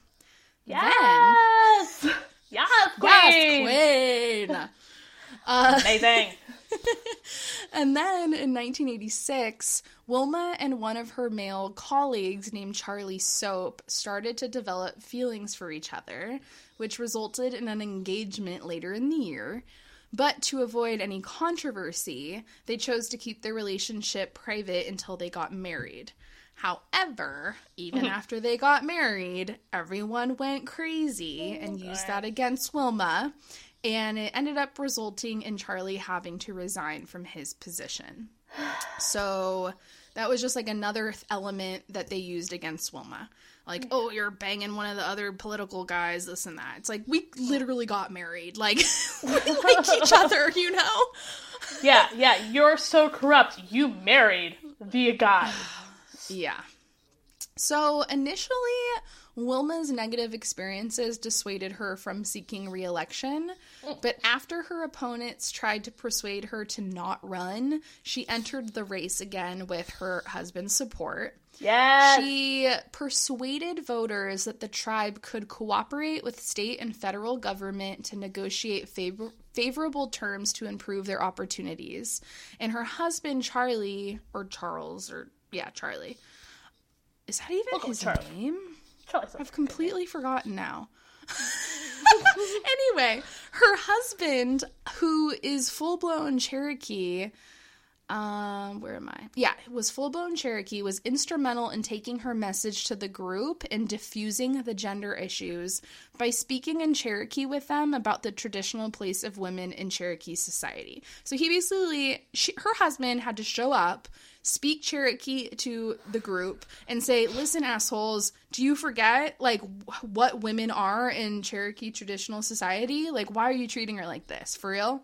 Yes! Yes, queen! Yes, Queen! Amazing. And then in 1986, Wilma and one of her male colleagues named Charlie Soap started to develop feelings for each other, which resulted in an engagement later in the year. But to avoid any controversy, they chose to keep their relationship private until they got married. However, even mm-hmm. after they got married, everyone went crazy oh and used that against Wilma. And it ended up resulting in Charlie having to resign from his position. So that was just like another element that they used against Wilma. Like, oh, you're banging one of the other political guys, this and that. It's like we literally got married. Like, we like each other, you know? Yeah, yeah, you're so corrupt. You married the guy. Yeah. So initially, Wilma's negative experiences dissuaded her from seeking re election, but after her opponents tried to persuade her to not run, she entered the race again with her husband's support. Yes. She persuaded voters that the tribe could cooperate with state and federal government to negotiate favor- favorable terms to improve their opportunities. And her husband, Charlie, or Charles, or yeah, Charlie. Is that even We'll his Charlie. name? I've completely forgotten now. anyway, her husband, who is full blown Cherokee, um, where am I? Yeah, was full blown Cherokee, was instrumental in taking her message to the group and diffusing the gender issues by speaking in Cherokee with them about the traditional place of women in Cherokee society. So he basically, she, her husband had to show up, speak Cherokee to the group, and say, "Listen, assholes, do you forget like wh- what women are in Cherokee traditional society? Like, why are you treating her like this? For real?"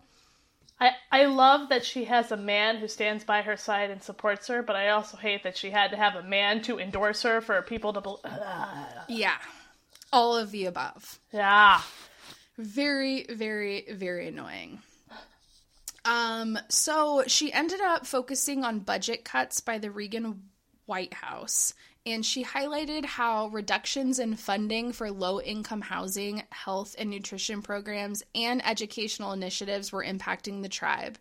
I, I love that she has a man who stands by her side and supports her, but I also hate that she had to have a man to endorse her for people to believe. Yeah. All of the above. Yeah. Very, very, very annoying. Um, so she ended up focusing on budget cuts by the Reagan White House, and she highlighted how reductions in funding for low income housing, health and nutrition programs, and educational initiatives were impacting the tribe.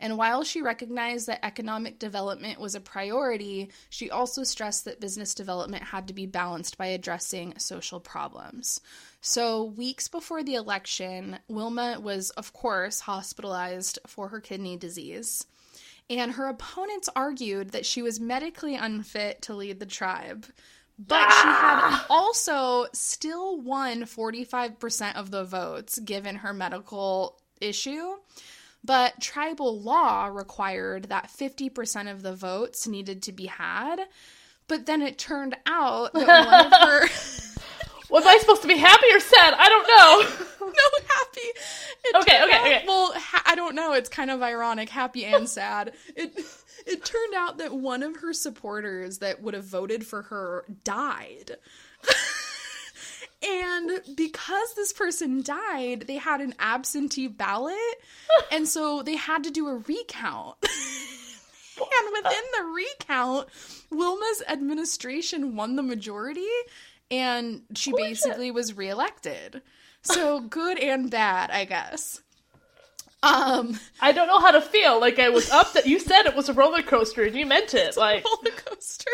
And while she recognized that economic development was a priority, she also stressed that business development had to be balanced by addressing social problems. So, weeks before the election, Wilma was, of course, hospitalized for her kidney disease. And her opponents argued that she was medically unfit to lead the tribe. But she had ah. also still won 45% of the votes given her medical issue. But tribal law required that 50% of the votes needed to be had. But then it turned out that one of her. Was I supposed to be happy or sad? I don't know. no happy. It Okay, okay, out- okay. Well, ha- I don't know. It's kind of ironic, happy and sad. It it turned out that one of her supporters that would have voted for her died. and because this person died, they had an absentee ballot, and so they had to do a recount. and within the recount, Wilma's administration won the majority and she Holy basically was reelected. So good and bad, I guess. Um I don't know how to feel. Like I was up that you said it was a roller coaster and you meant it. Like roller coaster.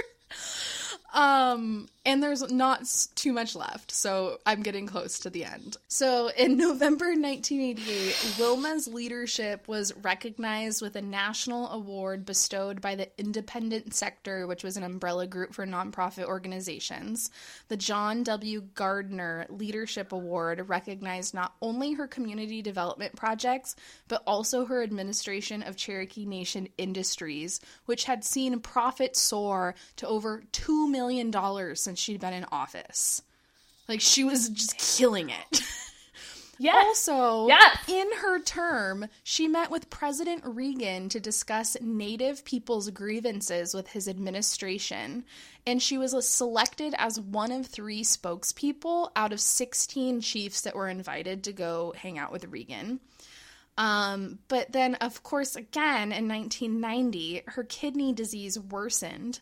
Um, and there's not too much left, so I'm getting close to the end. So, in November 1988, Wilma's leadership was recognized with a national award bestowed by the Independent Sector, which was an umbrella group for nonprofit organizations. The John W. Gardner Leadership Award recognized not only her community development projects, but also her administration of Cherokee Nation Industries, which had seen profits soar to over $2 million since she'd been in office. Like, she was just killing it. yes. Also, Yes. in her term, she met with President Reagan to discuss Native people's grievances with his administration, and she was selected as one of three spokespeople out of 16 chiefs that were invited to go hang out with Reagan. Um, but then, of course, again in 1990, her kidney disease worsened,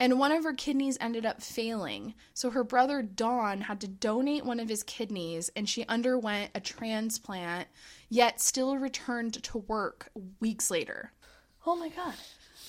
and one of her kidneys ended up failing. So her brother Don had to donate one of his kidneys, and she underwent a transplant, yet still returned to work weeks later. Oh my god.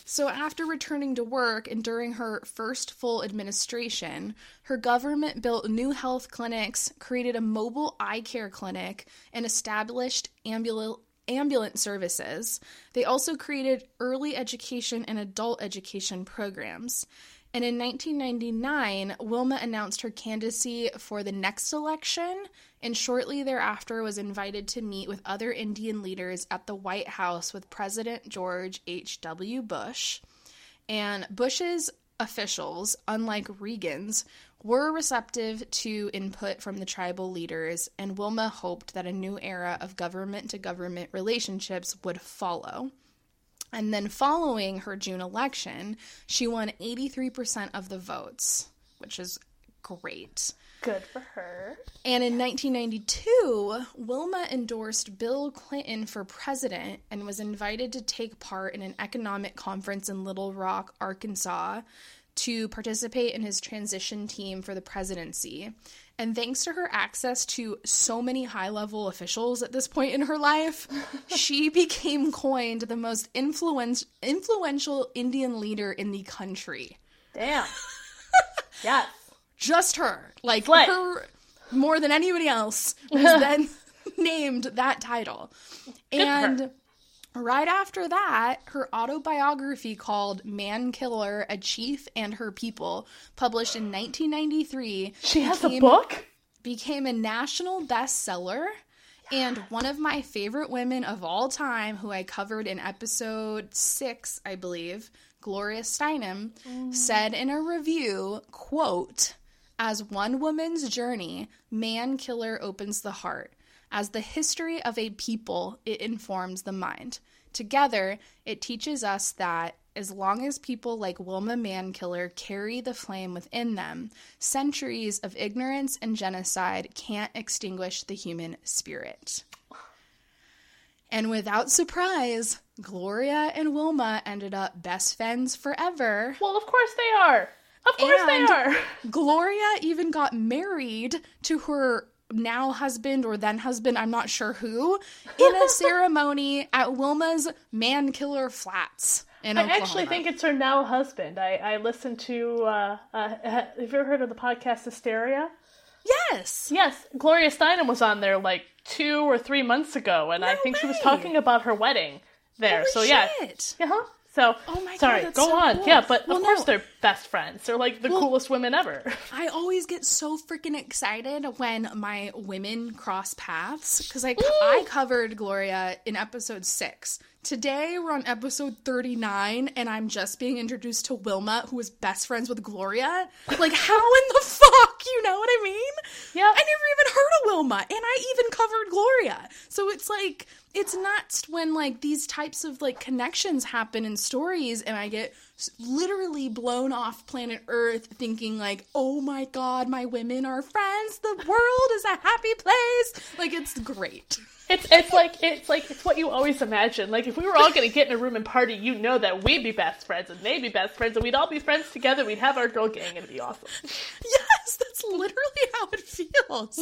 So, after returning to work and during her first full administration, her government built new health clinics, created a mobile eye care clinic, and established ambul- ambulance services. They also created early education and adult education programs. And in 1999, Wilma announced her candidacy for the next election, and shortly thereafter was invited to meet with other Indian leaders at the White House with President George H.W. Bush. And Bush's officials, unlike Reagan's, were receptive to input from the tribal leaders, and Wilma hoped that a new era of government to government relationships would follow. And then, following her June election, she won 83% of the votes, which is great. Good for her. And in 1992, Wilma endorsed Bill Clinton for president and was invited to take part in an economic conference in Little Rock, Arkansas, to participate in his transition team for the presidency. And thanks to her access to so many high level officials at this point in her life, she became coined the most influence- influential Indian leader in the country. Damn. yes. Just her. Like her more than anybody else was then named that title. for and. Right after that, her autobiography called Mankiller, A Chief and Her People, published in 1993, She has a book? became a national bestseller. And one of my favorite women of all time, who I covered in episode six, I believe, Gloria Steinem, mm. said in a review, quote, as one woman's journey, Mankiller opens the heart. As the history of a people, it informs the mind. Together, it teaches us that as long as people like Wilma Mankiller carry the flame within them, centuries of ignorance and genocide can't extinguish the human spirit. And without surprise, Gloria and Wilma ended up best friends forever. Well, of course they are. Of course And- they are. Gloria even got married to her now husband or then husband, I'm not sure who, in a ceremony at Wilma's Mankiller Flats in I Oklahoma. actually think it's her now husband. I, I listened to, uh, uh, have you ever heard of the podcast Hysteria? yes. Yes, Gloria Steinem was on there like two or three months ago, and I No think she was talking about her wedding there. Holy so yeah, shit. uh-huh. So Oh my God, sorry, that's go so on. cool. Yeah, but Well, of course no. they're best friends. They're like the Well- coolest women ever. I always get so freaking excited when my women cross paths because I, I covered Gloria in episode six. Today we're on episode 39 and I'm just being introduced to Wilma who is best friends with Gloria. Like how in the fuck, you know what I mean? Yeah. I never even heard of Wilma and I even covered Gloria. So it's like it's nuts when like these types of like connections happen in stories and I get literally blown off planet Earth thinking like, "Oh my god, my women are friends. The world is a happy place." Like it's great. It's it's like it's like it's what you always imagine. Like if we were all gonna get in a room and party, you know that we'd be best friends and they'd be best friends and we'd all be friends together. We'd have our girl gang and it'd be awesome. Yes, that's literally how it feels.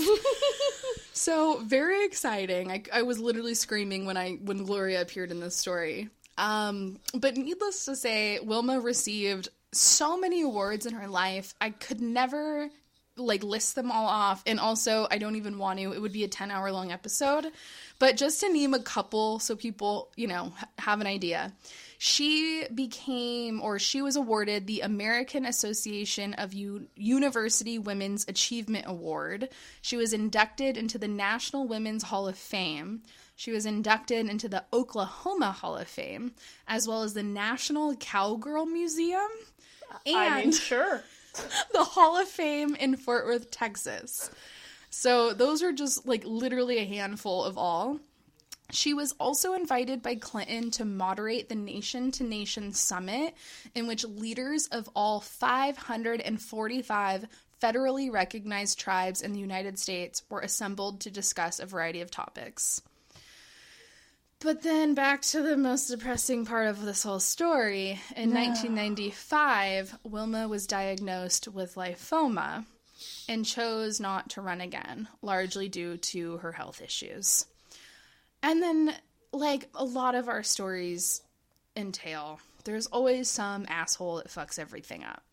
so very exciting. I, I was literally screaming when I when Gloria appeared in this story. Um, but needless to say, Wilma received so many awards in her life. I could never like list them all off and also I don't even want to. It would be a 10 hour long episode. But just to name a couple so people, you know, have an idea. She became or she was awarded the American Association of U- University Women's Achievement Award. She was inducted into the National Women's Hall of Fame. She was inducted into the Oklahoma Hall of Fame, as well as the National Cowgirl Museum and I mean, sure. the Hall of Fame in Fort Worth, Texas. So those are just like literally a handful of all. She was also invited by Clinton to moderate the Nation to Nation Summit, in which leaders of all 545 federally recognized tribes in the United States were assembled to discuss a variety of topics. But then back to the most depressing part of this whole story. In 1995, Wilma was diagnosed with lymphoma and chose not to run again, largely due to her health issues. And then, like a lot of our stories entail, there's always some asshole that fucks everything up.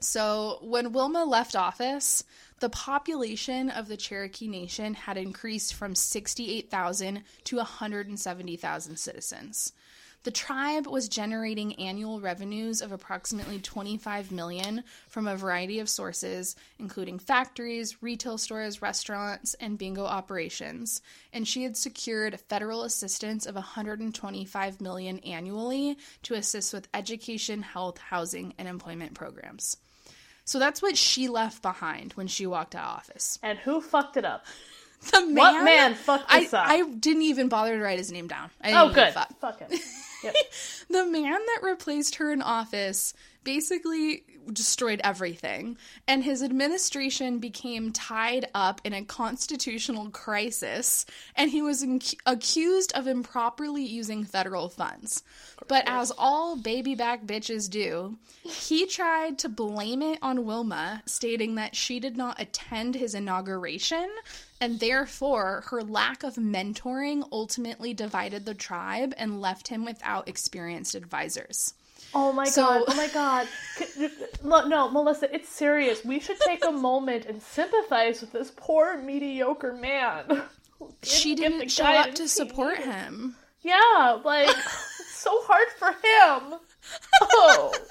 So, when Wilma left office, the population of the Cherokee Nation had increased from 68,000 to 170,000 citizens. The tribe was generating annual revenues of approximately 25 million from a variety of sources, including factories, retail stores, restaurants, and bingo operations. And she had secured federal assistance of 125 million annually to assist with education, health, housing, and employment programs. So that's what she left behind when she walked out of office. And who fucked it up? The man, What man fucked I, up? I didn't even bother to write his name down. I didn't oh, good. fuck. Fuck it. Yep. The man that replaced her in office basically destroyed everything, and his administration became tied up in a constitutional crisis, and he was in- accused of improperly using federal funds. But as all baby back bitches do, he tried to blame it on Wilma, stating that she did not attend his inauguration, and therefore her lack of mentoring ultimately divided the tribe and left him without experienced advisors. Oh my So- god! Oh my god! No, Melissa, it's serious. We should take a moment and sympathize with this poor mediocre man. She didn't show up to support needed. him. Yeah, like it's so hard for him. Oh,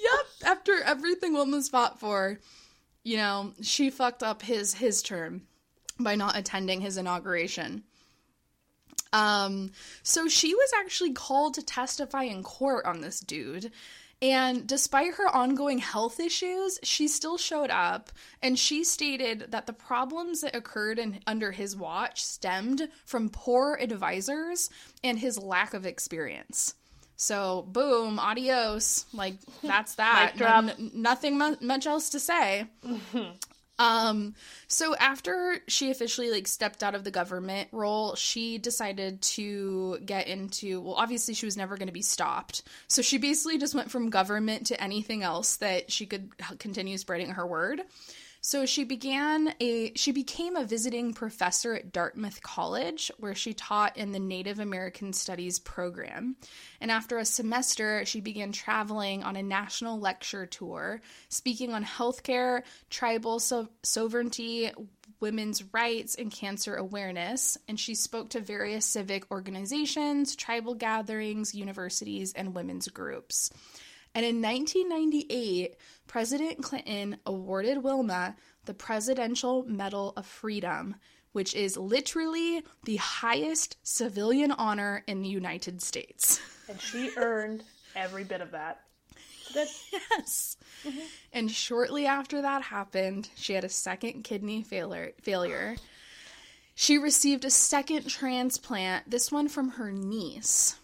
Yep. After everything Wilma's fought for, you know, she fucked up his his term by not attending his inauguration. Um, so she was actually called to testify in court on this dude. And despite her ongoing health issues, she still showed up and she stated that the problems that occurred in, under his watch stemmed from poor advisors and his lack of experience. So, boom, adios. Like, that's that. Mic drop. N- nothing mu- much else to say. Um, so after she officially like stepped out of the government role, she decided to get into well, obviously she was never going to be stopped. So she basically just went from government to anything else that she could continue spreading her word. So she began a she became a visiting professor at Dartmouth College where she taught in the Native American Studies program. And after a semester, she began traveling on a national lecture tour, speaking on healthcare, tribal so- sovereignty, women's rights, and cancer awareness. And she spoke to various civic organizations, tribal gatherings, universities, and women's groups. And in 1998, President Clinton awarded Wilma the Presidential Medal of Freedom, which is literally the highest civilian honor in the United States. and she earned every bit of that. Good. Yes. Mm-hmm. And shortly after that happened, she had a second kidney failure. failure. She received a second transplant, this one from her niece.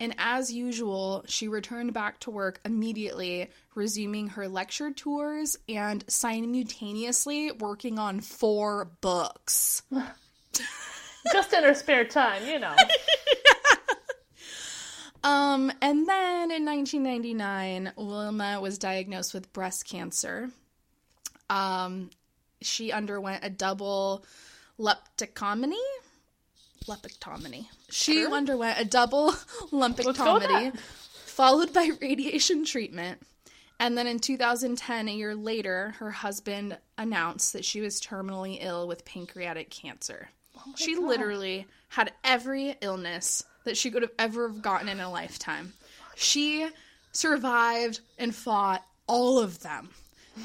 And as usual, she returned back to work immediately, resuming her lecture tours and simultaneously working on four books. Just in her spare time, you know. Um, and then in 1999, Wilma was diagnosed with breast cancer. Um, she underwent a double leptocomy. Lepectomy. She Sure. underwent a double lumpectomy, followed by radiation treatment. And then in 2010, a year later, her husband announced that she was terminally ill with pancreatic cancer. Oh she God. literally had every illness that she could have ever gotten in a lifetime. She survived and fought all of them.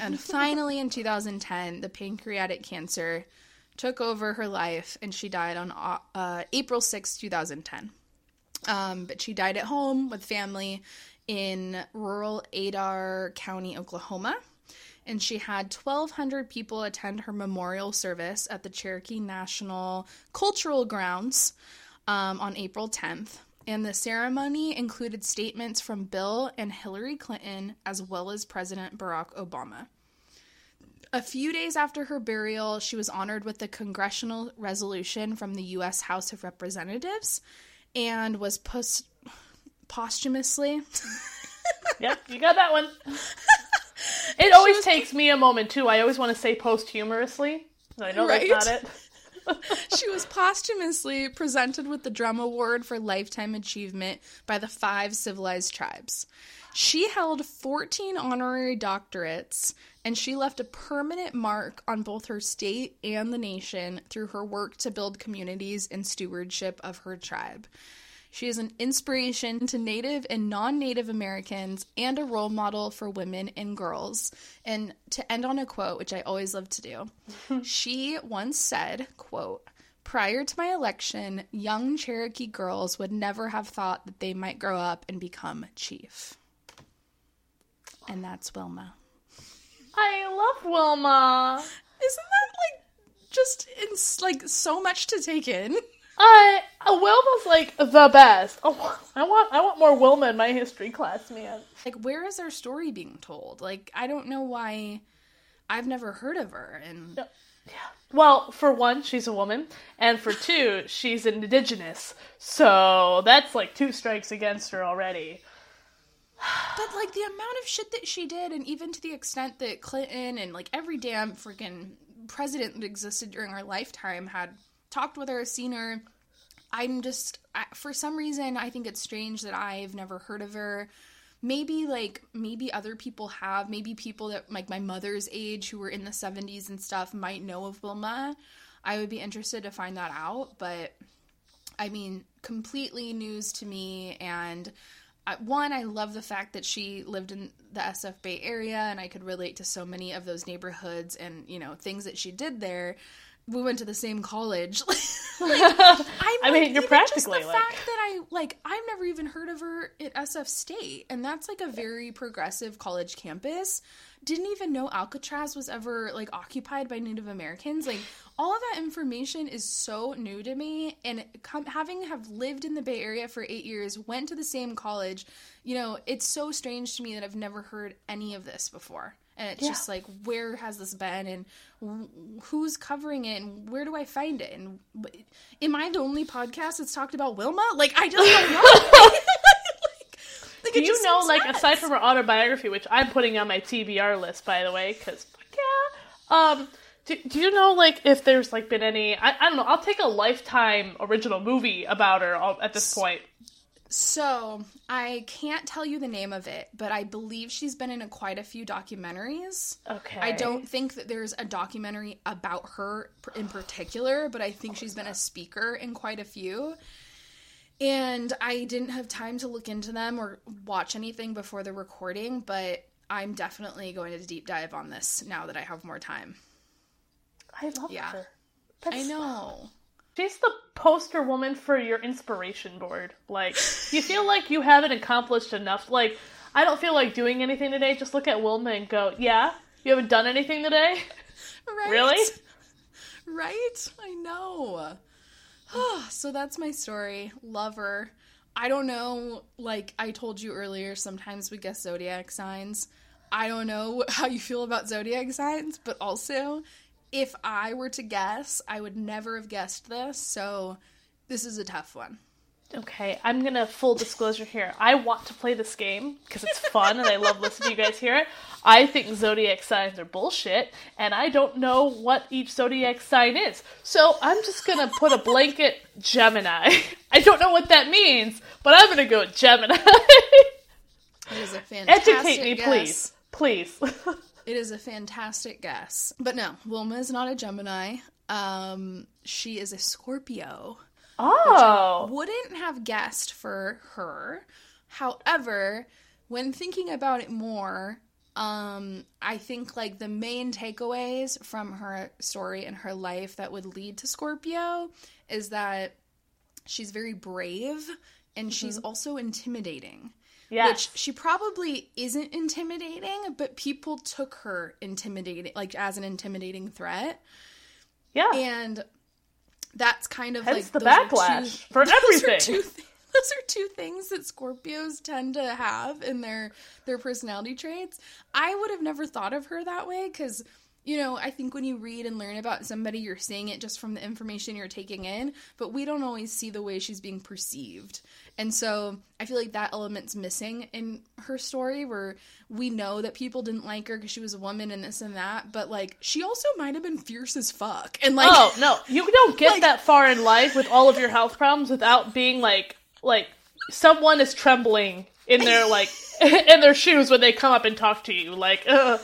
And finally, in 2010, the pancreatic cancer took over her life and she died on uh, April 6, 2010. Um, but she died at home with family in rural Adair County, Oklahoma. And she had 1,200 people attend her memorial service at the Cherokee National Cultural Grounds um, on April 10th. And the ceremony included statements from Bill and Hillary Clinton, as well as President Barack Obama. A few days after her burial, she was honored with a congressional resolution from the U.S. House of Representatives and was pos- posthumously. Yep, you got that one. It always takes me a moment too. I always want to say posthumously. I know Right? that's not it. she was posthumously presented with the Drum Award for Lifetime Achievement by the five civilized tribes. She held 14 honorary doctorates, and she left a permanent mark on both her state and the nation through her work to build communities and stewardship of her tribe. She is an inspiration to Native and non Native Americans and a role model for women and girls. And to end on a quote, which I always love to do, she once said, quote, Prior to my election, young Cherokee girls would never have thought that they might grow up and become chief. And that's Wilma. I love Wilma. Isn't that like just it's like so much to take in? Uh, Wilma's like the best. Oh, I want I want more Wilma in my history class, man. Like, where is our story being told? Like, I don't know why. I've never heard of her, and Yeah. Well, for one, she's a woman, and for two, she's an indigenous. So that's like two strikes against her already. But like the amount of shit that she did, and even to the extent that Clinton and like every damn freaking president that existed during her lifetime had talked with her, seen her. I'm just, I, for some reason, I think it's strange that I've never heard of her. Maybe like maybe other people have. Maybe people that like my mother's age who were in the 70s and stuff might know of Wilma. I would be interested to find that out, but I mean, completely news to me. And one, I love the fact that she lived in the SF Bay Area, and I could relate to so many of those neighborhoods and you know things that she did there. We went to the same college. like, I'm, I mean, like, you're practically, just the like- fact that I like I've never even heard of her at SF State, and that's like a very progressive college campus. Didn't even know Alcatraz was ever like occupied by Native Americans. Like all of that information is so new to me, and com- having have lived in the Bay Area for eight years, went to the same college. You know, it's so strange to me that I've never heard any of this before. And it's Yeah. just like, where has this been, and wh- who's covering it, and where do I find it? And wh- am I the only podcast that's talked about Wilma? Like, I just don't know. like, Do you know, like, nuts. aside from her autobiography, which I'm putting on my TBR list, by the way, because yeah, um, do, do you know, like, if there's like been any? I, I don't know. I'll take a lifetime original movie about her at this point. So I can't tell you the name of it, but I believe she's been in a, quite a few documentaries. Okay, I don't think that there's a documentary about her in particular, but I think she's been a speaker in quite a few. And I didn't have time to look into them or watch anything before the recording, but I'm definitely going to deep dive on this now that I have more time. I love Yeah. her. I know. She's the poster woman for your inspiration board. Like, you feel like you haven't accomplished enough. Like, I don't feel like doing anything today. Just look at Wilma and go, yeah, you haven't done anything today? Right? Really? Right? I know. so that's my story. Love her. I don't know, like I told you earlier, sometimes we guess zodiac signs. I don't know how you feel about zodiac signs, but also, if I were to guess, I would never have guessed this, so this is a tough one. Okay, I'm gonna full disclosure here. I want to play this game because it's fun and I love listening to you guys hear it. I think zodiac signs are bullshit, and I don't know what each zodiac sign is. So I'm just gonna put a blanket Gemini. I don't know what that means, but I'm gonna go with Gemini. It is a fantastic Educate me, guess. please. Please. It is a fantastic guess. But no, Wilma is not a Gemini. Um, she is a Scorpio. oh. wouldn't have guessed for her. However, when thinking about it more, um, I think like the main takeaways from her story and her life that would lead to Scorpio is that she's very brave and she's also intimidating. Yes. Which she probably isn't intimidating, but people took her intimidating, like as an intimidating threat, yeah. and that's kind of Hence like the are two- backlash for everything. Are two, those are two things that Scorpios tend to have in their their personality traits. I would have never thought of her that way because you know I think when you read and learn about somebody, you're seeing it just from the information you're taking in, but we don't always see the way she's being perceived. And so I feel like that element's missing in her story where we know that people didn't like her because she was a woman and this and that, but like she also might have been fierce as fuck. And like oh no, you don't get Like- that far in life with all of your health problems without being like like someone is trembling in their like in their shoes when they come up and talk to you. Like, ugh.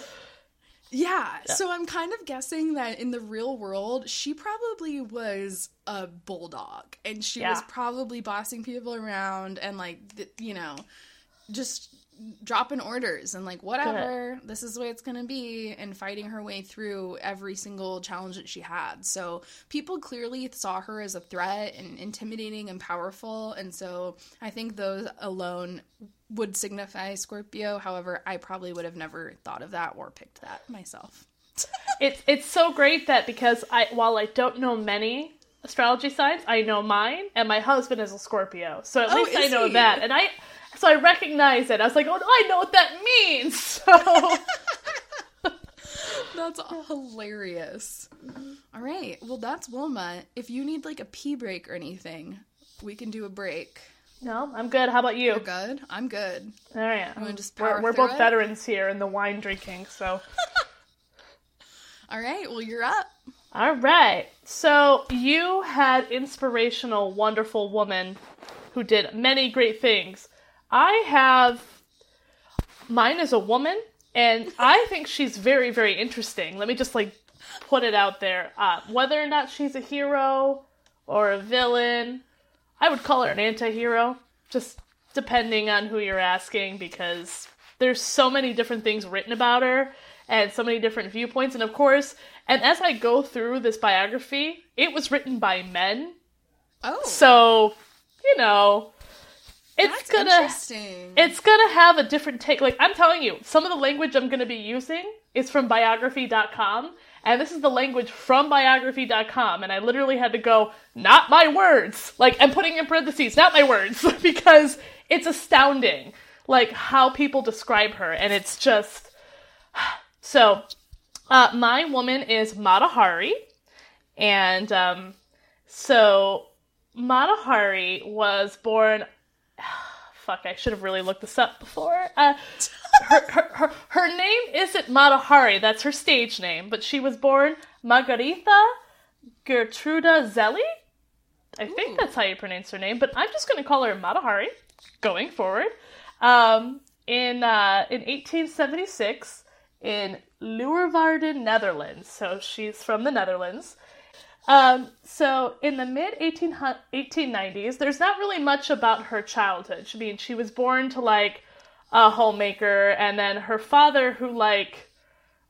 Yeah, so I'm kind of guessing that in the real world, she probably was a bulldog and she was probably bossing people around and, like, you know, just dropping orders and, like, whatever, this is the way it's gonna be, and fighting her way through every single challenge that she had. So people clearly saw her as a threat and intimidating and powerful, and so I think those alone would signify Scorpio. However, I probably would have never thought of that or picked that myself. It's it's so great that because I while I don't know many astrology signs, I know mine, and my husband is a Scorpio, so at Oh, least I know he? that, and I so I recognize it. I was like, oh, I know what that means. So That's hilarious. All right. Well, that's Wilma. If you need like a pee break or anything, we can do a break. no, I'm good. How about you? You're good? I'm good. All right, just we're, we're both it? veterans here in the wine drinking, so. All right. Well, you're up. All right. So you had inspirational, wonderful woman who did many great things. I have mine is a woman, and I think she's very, very interesting. Let me just like put it out there. Uh, whether or not she's a hero or a villain, I would call her an anti-hero, just depending on who you're asking, because there's so many different things written about her and so many different viewpoints. And of course, and as I go through this biography, it was written by men, Oh, so you know, it's that's gonna interesting. it's gonna have a different take. Like I'm telling you, some of the language I'm gonna be using is from biography.com, and this is the language from biography.com, and I literally had to go, not my words. Like I'm putting in parentheses, not my words, because it's astounding, like how people describe her, and it's just so. Uh, my woman is Mata Hari, and um, so Mata Hari was born fuck, I should have really looked this up before. Uh, her, her, her, her name isn't Matahari, that's her stage name, but she was born Margarita Gertruda Zelli. I think Ooh. that's how you pronounce her name, but I'm just going to call her Matahari going forward. Um, in, uh, in 1876 in Leeuwarden, Netherlands. So she's from the Netherlands. Um, so in the mid 1890s, there's not really much about her childhood. I mean, she was born to like a homemaker, and then her father, who like,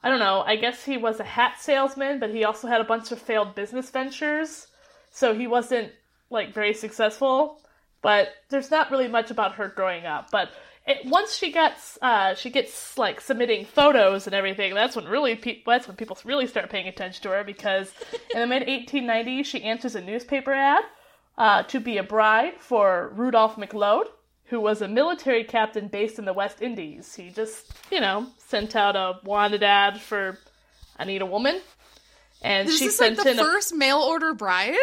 I don't know, I guess he was a hat salesman, but he also had a bunch of failed business ventures, so he wasn't like very successful. But there's not really much about her growing up. But it, once she gets, uh, she gets like submitting photos and everything. That's when really, pe- that's when people really start paying attention to her because in the mid 1890s she answers a newspaper ad uh, to be a bride for Rudolph McLeod, who was a military captain based in the West Indies. He just, you know, sent out a wanted ad for I need a woman, and is she like sent the in a first mail order bride?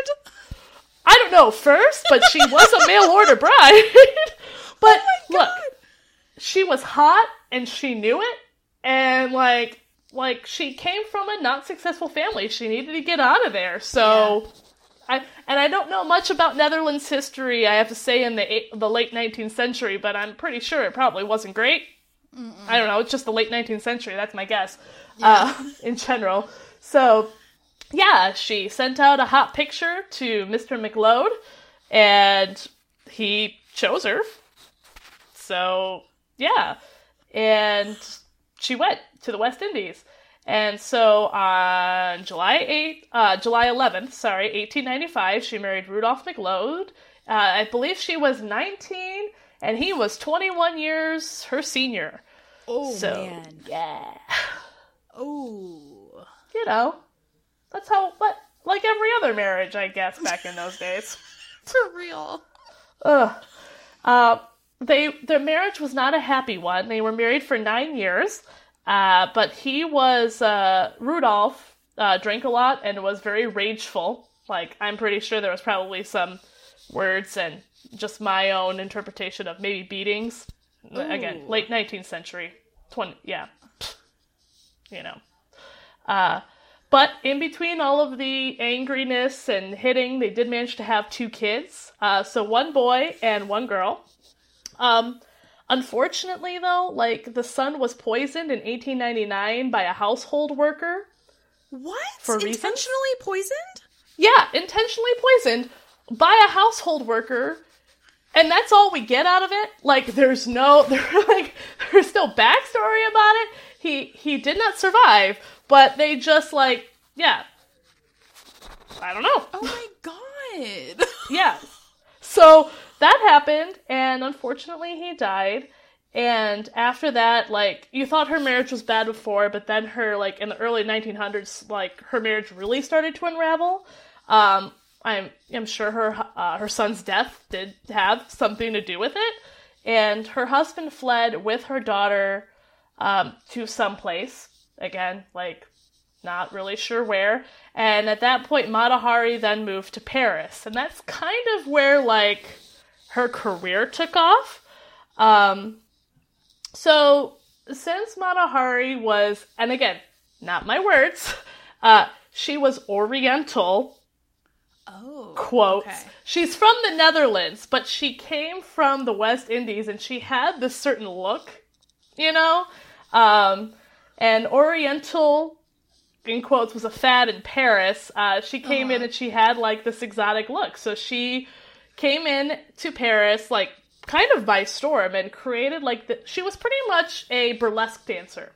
I don't know first, but she was a mail order bride. but look, she was hot and she knew it, and like like she came from a not successful family. She needed to get out of there. So I and I don't know much about Netherlands history. I have to say in the eight, the late 19th century, but I'm pretty sure it probably wasn't great. I don't know. It's just the late 19th century. That's my guess. Uh, in general. So yeah, she sent out a hot picture to Mr. McLeod, and he chose her. So, yeah. And she went to the West Indies. And so on July 8th, uh, July 11th, sorry, 1895, she married Rudolph McLeod. Uh, I believe she was 19, and he was 21 years her senior. Oh So, man. yeah. Oh. you know, that's how, what, like every other marriage, I guess, back in those days. For real. Ugh. Uh, they, their marriage was not a happy one. They were married for nine years, uh, but he was, uh, Rudolph, uh, drank a lot and was very rageful. Like, I'm pretty sure there was probably some words and just my own interpretation of maybe beatings. Again, late 19th century. 20, yeah. You know. Uh, but in between all of the angriness and hitting, they did manage to have two kids. Uh, so one boy and one girl. Um, Unfortunately, though, like the son was poisoned in 1899 by a household worker. What? For reasons? Intentionally poisoned? Yeah, intentionally poisoned by a household worker. And that's all we get out of it. Like, there's no, there, like, there's no backstory about it. He he did not survive, but they just like, yeah, I don't know. Oh my god. Yeah. So that happened, and unfortunately, he died. And after that, like, you thought her marriage was bad before, but then her, like, in the early 1900s, like, her marriage really started to unravel. Um, I'm, I'm sure her, uh, her son's death did have something to do with it. And her husband fled with her daughter um, to some place. Again, like, not really sure where. And at that point, Mata Hari then moved to Paris. And that's kind of where, like, her career took off. Um, so, since Mata Hari was, and again, not my words, uh, she was Oriental, Oh. quotes. okay. She's from the Netherlands, but she came from the West Indies and she had this certain look, you know? Um, and Oriental, in quotes, was a fad in Paris. Uh, she came in and she had like this exotic look. So she came in to Paris, like kind of by storm, and created like the, she was pretty much a burlesque dancer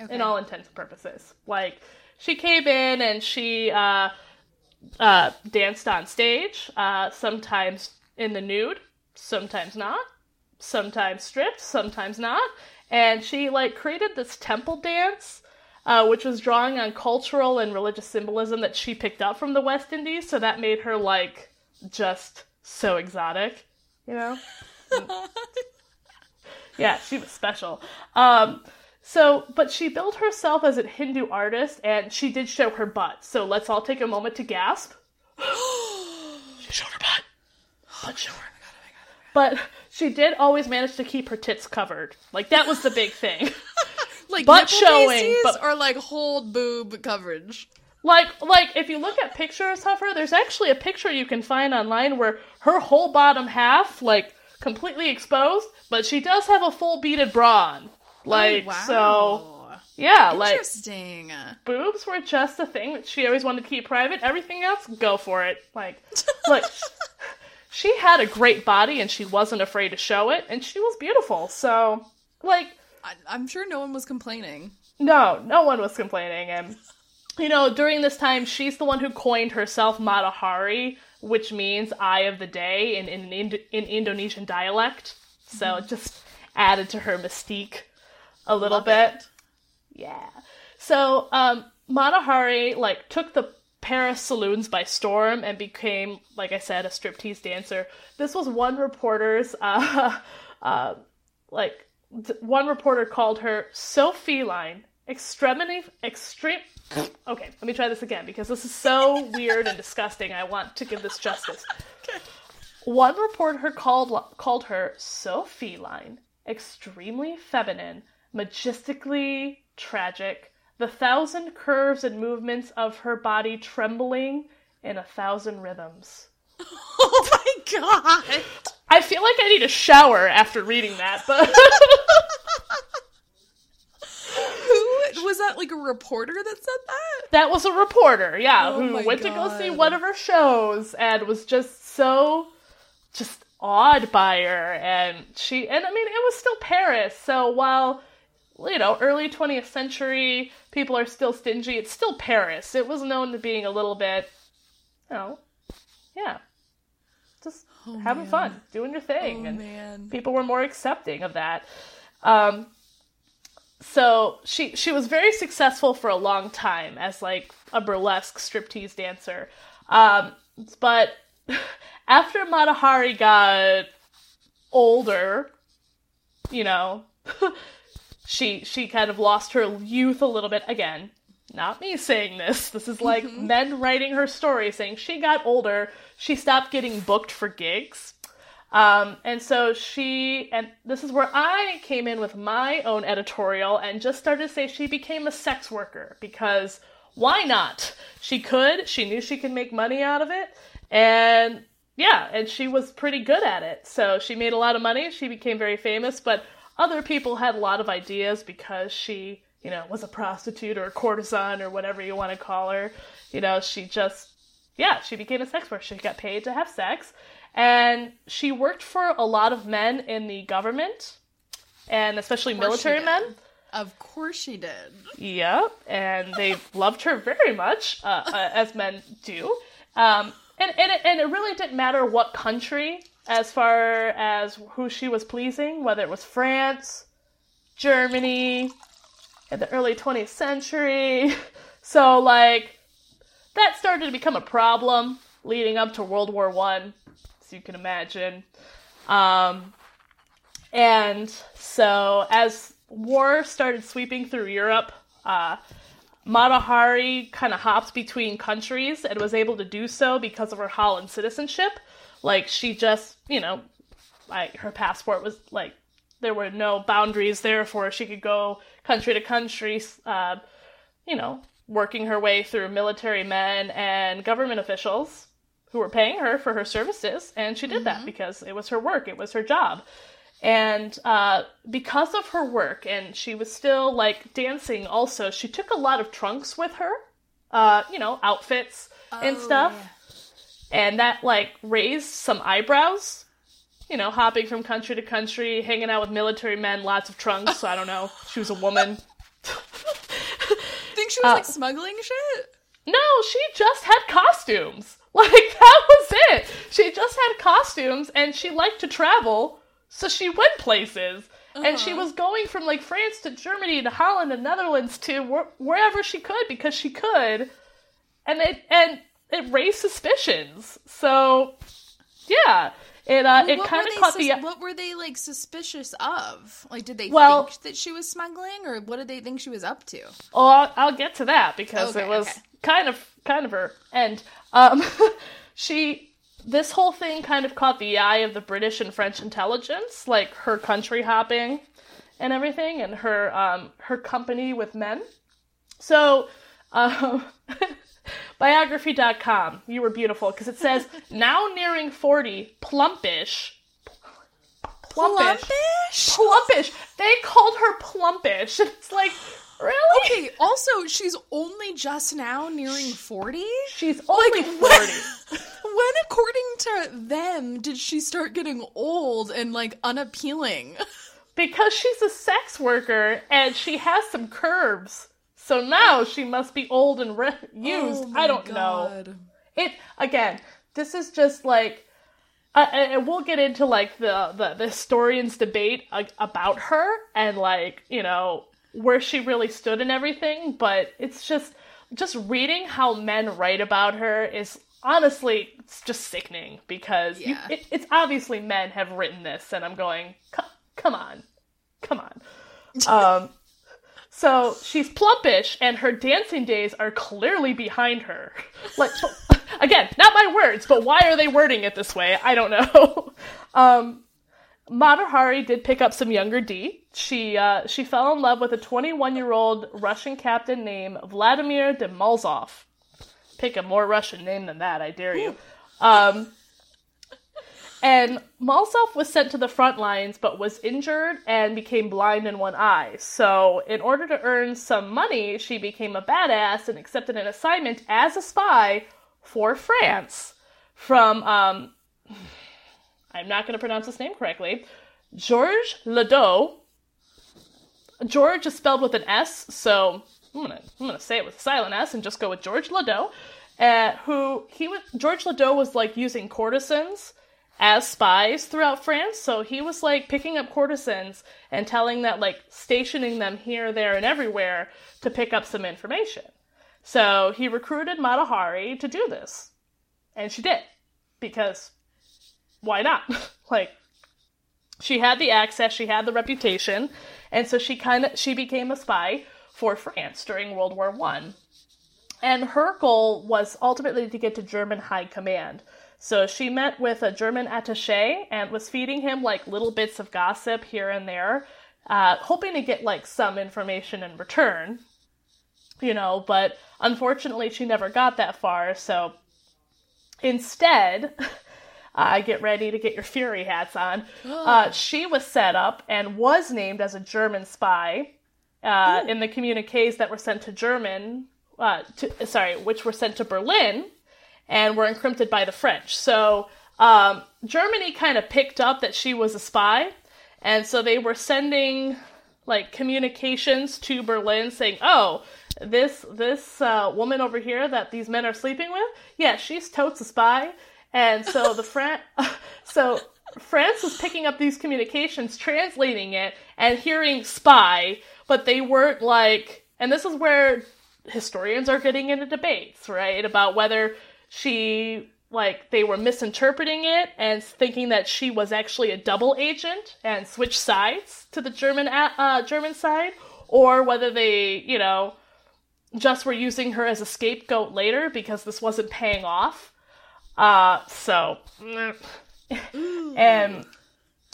Okay. in all intents and purposes. Like she came in and she uh, uh, danced on stage, uh, sometimes in the nude, sometimes not, sometimes stripped, sometimes not, and she like created this temple dance. Uh, which was drawing on cultural and religious symbolism that she picked up from the West Indies, so that made her like just so exotic, you know? Yeah, she was special. Um, so, but she billed herself as a Hindu artist, and she did show her butt. So let's all take a moment to gasp. she showed her butt. Butt show her. But she did always manage to keep her tits covered. Like that was the big thing. like butt showing, but- or like whole boob coverage. Like, like if you look at pictures of her, there's actually a picture you can find online where her whole bottom half, like, completely exposed, but she does have a full beaded bra on. Oh, like, oh, so wow. yeah, like Interesting. boobs were just a thing that she always wanted to keep private. Everything else, go for it. Like, like she had a great body and she wasn't afraid to show it, and she was beautiful. So, like, I, I'm sure no one was complaining. no, no one was complaining. And you know, during this time, she's the one who coined herself Mata Hari, which means "eye of the day" in in, in, in Indonesian dialect. So it just added to her mystique a little Love bit. it. Yeah. So, um, Matahari, like, took the Paris saloons by storm and became, like I said, a striptease dancer. This was one reporter's, uh, uh, like, one reporter called her so feline, extremity, extreme. Okay, let me try this again because this is so weird and disgusting. I want to give this justice. One reporter called called her so feline, extremely feminine, majestically tragic, the thousand curves and movements of her body trembling in a thousand rhythms. Oh my god. I feel like I need a shower after reading that, but was that? Like a reporter that said that? that was a reporter, yeah, Oh who went to go see one of her shows and was just so just awed by her and she and I mean it was still Paris, so while you know, early 20th century, people are still stingy. It's still Paris. It was known to being a little bit, you know, yeah, just having man. fun, doing your thing. Oh and man. people were more accepting of that. Um, so she she was very successful for a long time as like a burlesque striptease dancer. Um, but after Matahari got older, you know, she she kind of lost her youth a little bit again. Not me saying this. This is like men writing her story saying she got older, she stopped getting booked for gigs. Um, and so she, and this is where I came in with my own editorial and just started to say she became a sex worker because why not? She could, she knew she could make money out of it, and yeah, and she was pretty good at it. So she made a lot of money. She became very famous, but other people had a lot of ideas because she, you know, was a prostitute or a courtesan or whatever you want to call her. You know, she just, yeah, she became a sex worker. She got paid to have sex. And she worked for a lot of men in the government, and especially military men. Of course she did. Yep, and they loved her very much, uh, uh, as men do. Um, and and it, and it really didn't matter what country as far as who she was pleasing, whether it was France, Germany, in the early 20th century. So like that started to become a problem leading up to World War One, you can imagine. Um, and so as war started sweeping through Europe, uh, Mata Hari kind of hops between countries and was able to do so because of her Holland citizenship. Like she just, you know, like her passport was like there were no boundaries therefore she could go country to country, uh, you know, working her way through military men and government officials who were paying her for her services, and she did that because it was her work, it was her job. And uh, because of her work, and she was still like dancing also, she took a lot of trunks with her, uh, you know, outfits and Oh, stuff. And that like raised some eyebrows, you know, hopping from country to country, hanging out with military men, lots of trunks. So I don't know. She was a woman. Think she was Uh, like smuggling shit? No, she just had costumes. Like that was it. She just had costumes and she liked to travel, so she went places. And she was going from like France to Germany to Holland and Netherlands to wh- wherever she could because she could. And it and it raised suspicions. So yeah, it uh it What kind of caught sus- the What were they like suspicious of? Like, did they Well- think that she was smuggling, or what did they think she was up to? Oh, I'll, I'll get to that because Okay, it was okay. kind of kind of her end. Um, she this whole thing kind of caught the eye of the British and French intelligence, like her country hopping and everything, and her um, her company with men. So, um, biography.com, you were beautiful because it says now nearing forty, plumpish. Plumpish. Plumpish? Plumpish. They called her plumpish. It's like, really? Okay. Also, she's only just now nearing forty. She's only Like, 40. When, according to them, did she start getting old and like unappealing? because she's a sex worker and she has some curves. So now she must be old and re- used. Oh I don't know. It again. This is just like, uh, and we'll get into like the the, the historians' debate uh, about her and like you know where she really stood and everything. But it's just just reading how men write about her is honestly it's just sickening because you, it, it's obviously men have written this, and I'm going, come on, come on. Um, so she's plumpish, and her dancing days are clearly behind her. Like, again, not my words, but why are they wording it this way? I don't know. Um, Mata Hari did pick up some younger D. She uh, she fell in love with a 21 year old Russian captain named Vladimir Demolzov. Pick a more Russian name than that, I dare you. Um, and Malsov was sent to the front lines but was injured and became blind in one eye. So, in order to earn some money, she became a badass and accepted an assignment as a spy for France from, um, I'm not going to pronounce his name correctly, Georges Ladoux. George is spelled with an S, so I'm gonna I'm gonna say it with a silent S and just go with George Ladoux. Uh, who he was George Ladoux was like using courtesans as spies throughout France. So he was like picking up courtesans and telling that like stationing them here, there, and everywhere to pick up some information. So he recruited Mata Hari to do this. And she did. Because why not? like she had the access, she had the reputation, and so she kind of she became a spy for France during World War 1. And her goal was ultimately to get to German high command. So she met with a German attaché and was feeding him like little bits of gossip here and there, uh, hoping to get like some information in return. You know, but unfortunately she never got that far. So instead, uh, get ready to get your Fury hats on. Uh, she was set up and was named as a German spy uh, in the communiques that were sent to German, uh, to, sorry, which were sent to Berlin and were encrypted by the French. So um, Germany kind of picked up that she was a spy, and so they were sending like communications to Berlin saying, "Oh, this this uh, woman over here that these men are sleeping with, yeah, she's totes a spy." And so the Fran- so France was picking up these communications, translating it, and hearing spy, but they weren't like. And this is where historians are getting into debates, right, about whether she like they were misinterpreting it and thinking that she was actually a double agent and switched sides to the German uh, German side, or whether they, you know, just were using her as a scapegoat later because this wasn't paying off. Uh, so, and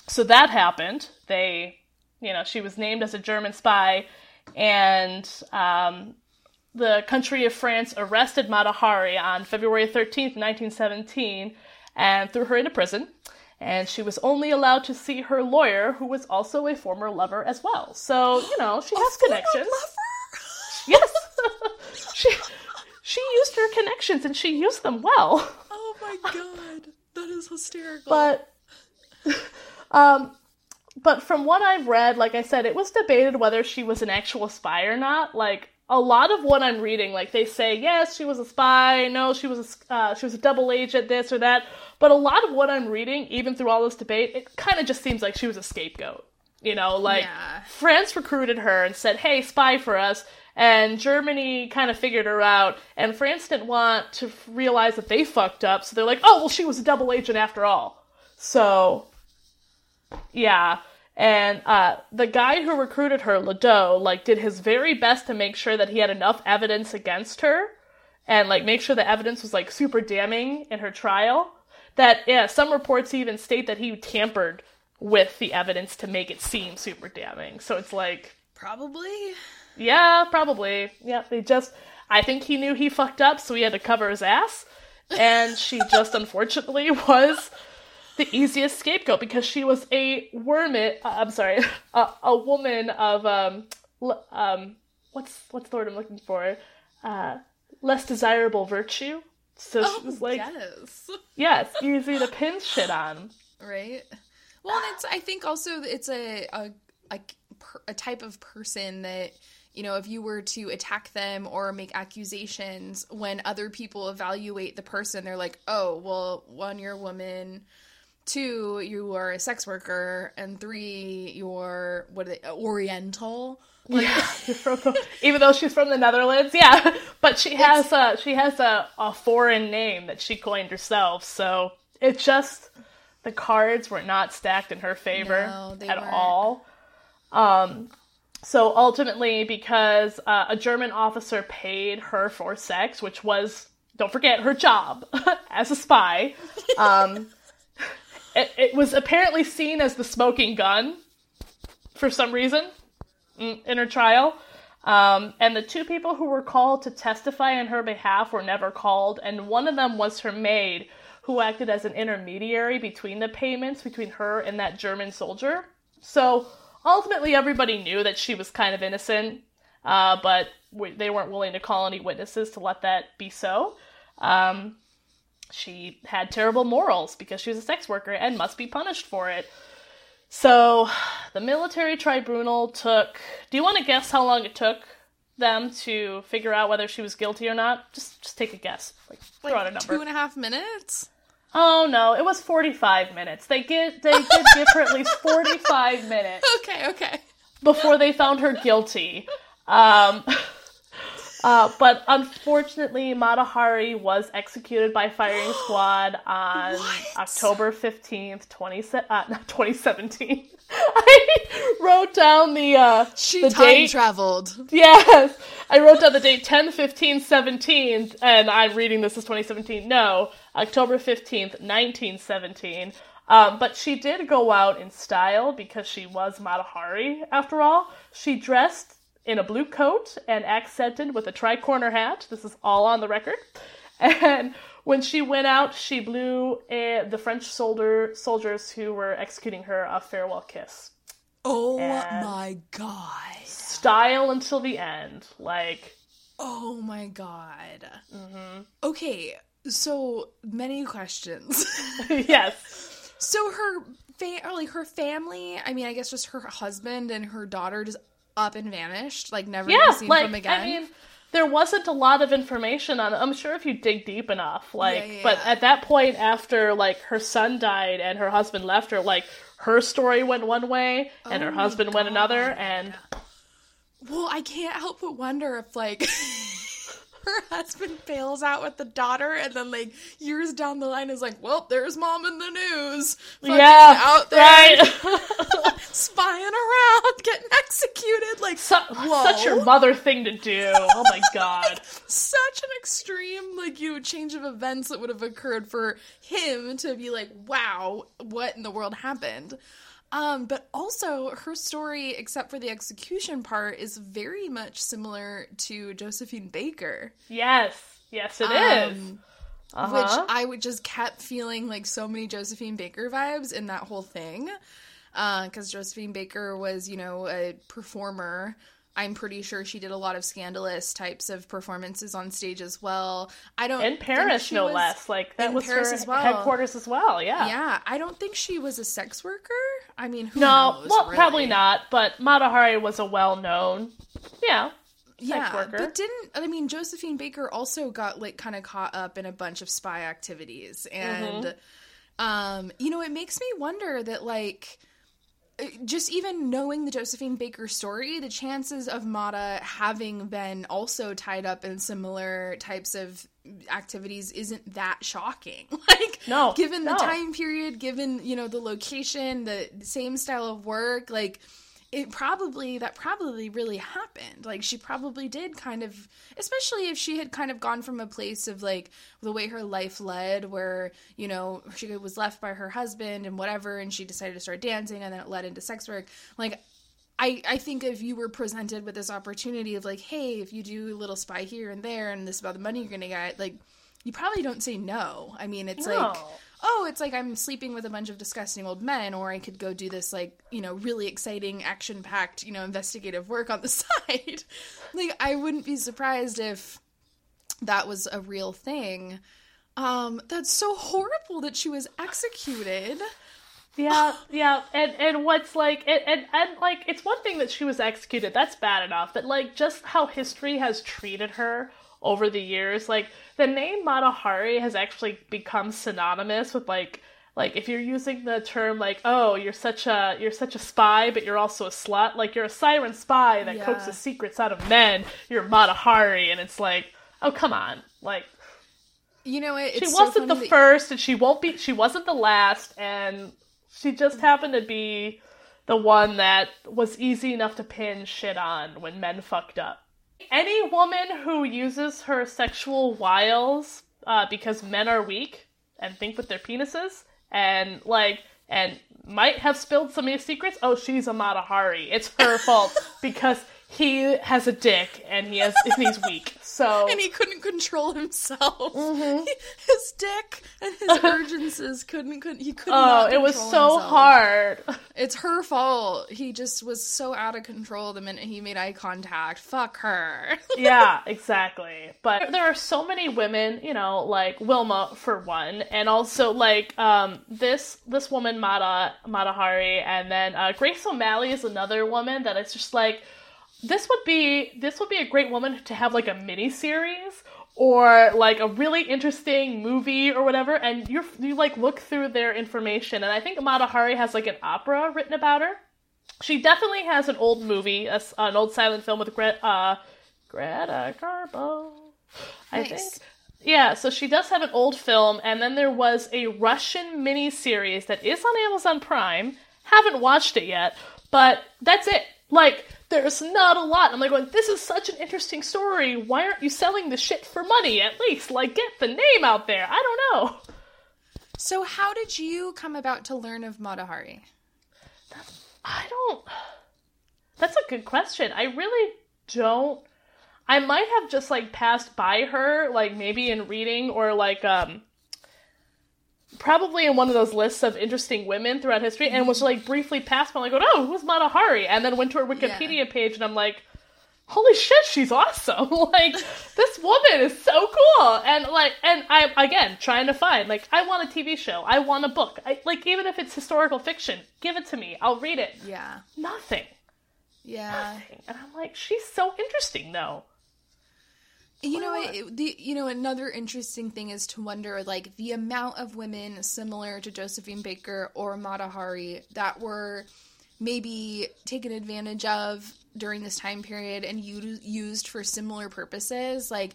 so that happened. They, you know, she was named as a German spy, and um, the country of France arrested Mata Hari on February 13th, 1917, and threw her into prison. And she was only allowed to see her lawyer, who was also a former lover as well. So, you know, she has connections. Yes. she she used her connections and she used them well. Oh my god. That is hysterical. But um but from what I've read, like I said, it was debated whether she was an actual spy or not. Like a lot of what I'm reading, like they say, yes, she was a spy. No, she was a uh, she was a double agent, this or that. But a lot of what I'm reading, even through all this debate, it kind of just seems like she was a scapegoat. You know, like Yeah. France recruited her and said, "Hey, spy for us." And Germany kind of figured her out, and France didn't want to realize that they fucked up, so they're like, "Oh, well, she was a double agent after all." So, yeah. And uh, the guy who recruited her, Ladoux, like did his very best to make sure that he had enough evidence against her, and like make sure the evidence was like super damning in her trial. That yeah, some reports even state that he tampered with the evidence to make it seem super damning. So it's like, Probably. Yeah, probably. Yeah, they just. I think he knew he fucked up, so he had to cover his ass. And she just unfortunately was the easiest scapegoat because she was a wormit. Uh, I'm sorry, a, a woman of um, l- um, what's what's the word I'm looking for? Uh, less desirable virtue. So she was like, yes. yes, easy to pin shit on. Right. Well, it's. I think also it's a a a, a type of person that you know if you were to attack them or make accusations when other people evaluate the person, they're like, oh, well, one, you're a woman. Two, you are a sex worker, and three, you're what are they, Oriental. Yeah, she's from the- even though she's from the Netherlands, yeah. But she has a she has a, a foreign name that she coined herself, so it just the cards were not stacked in her favor No, at weren't. all. Um, so ultimately, because uh, a German officer paid her for sex, which was don't forget her job as a spy, um, it, it was apparently seen as the smoking gun for some reason mm, in her trial. Um, and the two people who were called to testify on her behalf were never called, and one of them was her maid, who acted as an intermediary between the payments between her and that German soldier. So ultimately, everybody knew that she was kind of innocent, uh, but w- they weren't willing to call any witnesses to let that be so. Um, she had terrible morals because she was a sex worker and must be punished for it. So, the military tribunal took. Do you want to guess how long it took them to figure out whether she was guilty or not? Just, just take a guess. Like, throw out a number. Two and a half minutes. Oh no, it was forty-five minutes. They get they did give her at least forty-five minutes Okay, okay. before they found her guilty. Um, uh, but unfortunately, Matahari was executed by firing squad on October 15th, 20, uh, not 2017. I wrote down the, uh, She the time date. traveled. Yes, I wrote down the date 10, 15, 17, and I'm reading this as 2017. No, October 15th, 1917. Um, but she did go out in style because she was Matahari, after all. She dressed in a blue coat and accented with a tri-corner hat. This is all on the record. And when she went out, she blew a, the French soldier soldiers who were executing her a farewell kiss. Oh And- my god. Style until the end. Like, Oh my god. mhm. Okay, so many questions. yes. so her fa- like her family, I mean, I guess just her husband and her daughter just up and vanished, like never Yeah, seen like from again. I mean, there wasn't a lot of information on it. I'm sure if you dig deep enough, like, yeah, but yeah. at that point, after like her son died and her husband left her, like her story went one way and her Oh my husband went another, God. and well, I can't help but wonder if like her husband bails out with the daughter and then like years down the line is like, well, there's mom in the news. Fucking yeah, out there right. spying around, getting executed. Like Su- Whoa. such your mother thing to do. Oh my god. such an extreme like you know, change of events that would have occurred for him to be like wow what in the world happened um but also her story except for the execution part is very much similar to josephine baker Yes, yes, it is. um, Uh-huh. which i would just kept feeling like so many josephine baker vibes in that whole thing because josephine baker was you know a performer i'm pretty sure she did a lot of scandalous types of performances on stage as well i don't in Paris, no was- less. Like that was Paris her as well. headquarters as well. Yeah. yeah i don't think she was a sex worker i mean who No, knows, well, really? probably not. But Matahari was a well-known, yeah, yeah worker. but didn't i mean josephine baker also got like kind of caught up in a bunch of spy activities and Mm-hmm. um you know it makes me wonder that like just even knowing the Josephine Baker story, the chances of Mata having been also tied up in similar types of activities isn't that shocking. Like, No, given the time period, given you know the location, the same style of work, like it probably that probably really happened. Like she probably did kind of, especially if she had kind of gone from a place of like the way her life led, where you know she was left by her husband and whatever, and she decided to start dancing, and then it led into sex work. Like I, I think if you were presented with this opportunity of like, hey, if you do a little spy here and there, and this is about the money you're gonna get, like, you probably don't say no. I mean, it's like, No. Oh, it's like I'm sleeping with a bunch of disgusting old men, or I could go do this like, you know, really exciting, action packed, you know, investigative work on the side. like, I wouldn't be surprised if that was a real thing. Um, that's so horrible that she was executed. Yeah, yeah, and and what's like, and, and and like, it's one thing that she was executed. That's bad enough, but like, just how history has treated her over the years, like the name Mata Hari has actually become synonymous with like, like if you're using the term like, oh, you're such a you're such a spy, but you're also a slut. Like you're a siren spy that Yeah. coaxes secrets out of men. You're Mata Hari, and it's like, oh, come on, like You know, it, she wasn't the that- first and she won't be she wasn't the last and she just happened to be the one that was easy enough to pin shit on when men fucked up any woman who uses her sexual wiles uh, because men are weak and think with their penises and like and might have spilled some of these secrets oh she's a matahari it's her fault because he has a dick and he has and he's weak so and he couldn't control himself. Mm-hmm. his dick and his urgencies couldn't couldn't he could not. Oh, it was so himself. hard. It's her fault. He just was so out of control the minute he made eye contact. Fuck her. yeah, exactly. But there are so many women, you know, like Wilma for one, and also like um this this woman Mata Matahari, and then uh, Grace O'Malley is another woman that it's just like this would be this would be a great woman to have like a mini series or like a really interesting movie or whatever and you you like look through their information and I think Mata Hari has like an opera written about her. She definitely has an old movie, a an old silent film with Gre- uh, Greta Garbo. I Nice. think. Yeah, so she does have an old film, and then there was a Russian mini series that is on Amazon Prime. Haven't watched it yet, but that's it. Like, there's not a lot. I'm like, going, this is such an interesting story. Why aren't you selling the shit for money at least? Like, get the name out there. I don't know. So how did you come about to learn of Matahari? I don't. That's a good question. I really don't. I might have just like passed by her, like maybe in reading or like um probably in one of those lists of interesting women throughout history and was like briefly passed by like oh who's Mata Hari? And then went to her Wikipedia Yeah. page and I'm like holy shit she's awesome. Like this woman is so cool. And like and I again trying to find like I want a TV show. I want a book. I, like even if it's historical fiction give it to me. I'll read it. Yeah. nothing. Yeah. and I'm like she's so interesting though You know, it, the you know another interesting thing is to wonder like the amount of women similar to Josephine Baker or Mata Hari that were maybe taken advantage of during this time period and u- used for similar purposes. Like,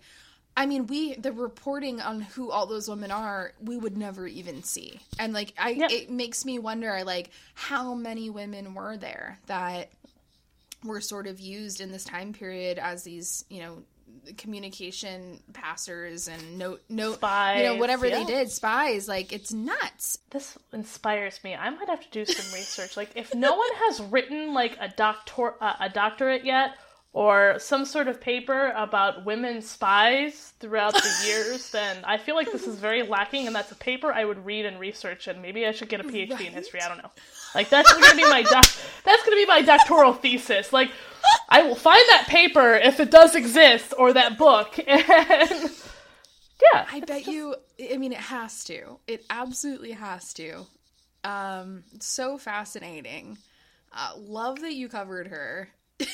I mean, we the reporting on who all those women are, we would never even see. And like, I it makes me wonder like how many women were there that were sort of used in this time period as these, you know, communication passers and note note you know Spies, whatever they did spies like it's nuts this inspires me. I might have to do some research. Like, if no one has written like a doctor uh, a doctorate yet, or some sort of paper about women spies throughout the years, then I feel like this is very lacking, and that's a paper I would read and research, and maybe I should get a PhD in history. I don't know. Like, that's gonna be my doc- that's gonna be my doctoral thesis. Like, I will find that paper if it does exist, or that book, and yeah, i bet you i mean it has to it absolutely has to um so fascinating uh, love that you covered her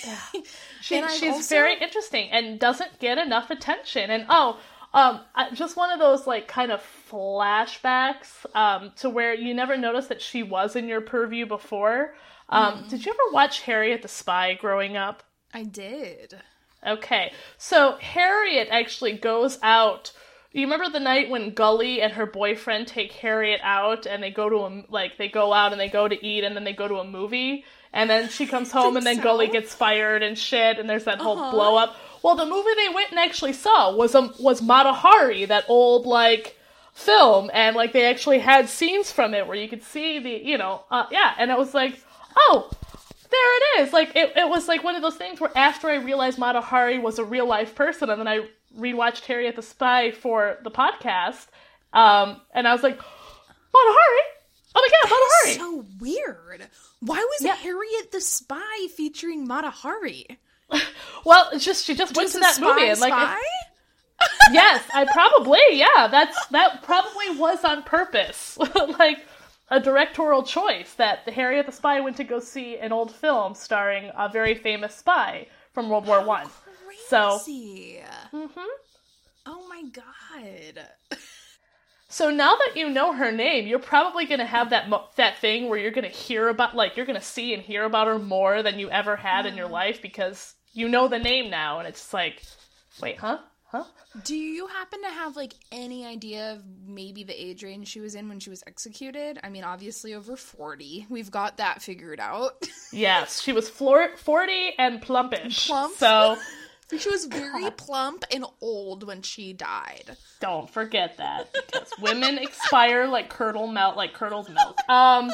She, And she's also- very interesting and doesn't get enough attention. And oh, um, just one of those like kind of flashbacks um, to where you never noticed that she was in your purview before. Um, Mm-hmm. Did you ever watch Harriet the Spy growing up? i did Okay, so Harriet actually goes out. You remember the night when Golly and her boyfriend take Harriet out, and they go to a like they go out and they go to eat, and then they go to a movie, and then she comes home, and then so. Golly gets fired and shit, and there's that whole Uh-huh. blow up. Well, the movie they went and actually saw was um was Mata Hari, that old like film, and like they actually had scenes from it where you could see the you know uh, yeah, and it was like oh there it is. Like it, it was like one of those things where after I realized Mata Hari was a real life person, and then I rewatched Harriet the Spy for the podcast, um, and I was like, Mata Hari. Oh my god, Mata Hari. so weird why was Yeah. harriet the spy featuring mata hari well, it's just she just went to that spy movie and like spy? yes, I probably yeah. That's that probably was on purpose, like a directorial choice that Harriet the Spy went to go see an old film starring a very famous spy from World War One. So- Crazy. Mhm. Oh my god. So now that you know her name, you're probably gonna have that mo- that thing where you're gonna hear about, like, you're gonna see and hear about her more than you ever had in your mm. life because you know the name now, and it's like, wait, huh, huh? Do you happen to have like any idea of maybe the age range she was in when she was executed? I mean, obviously over 40. We've got that figured out. Yes, she was floor- forty and plumpish. Plump? So she was very plump and old when she died. don't forget that because women expire like curdle melt, like curdled milk. Um.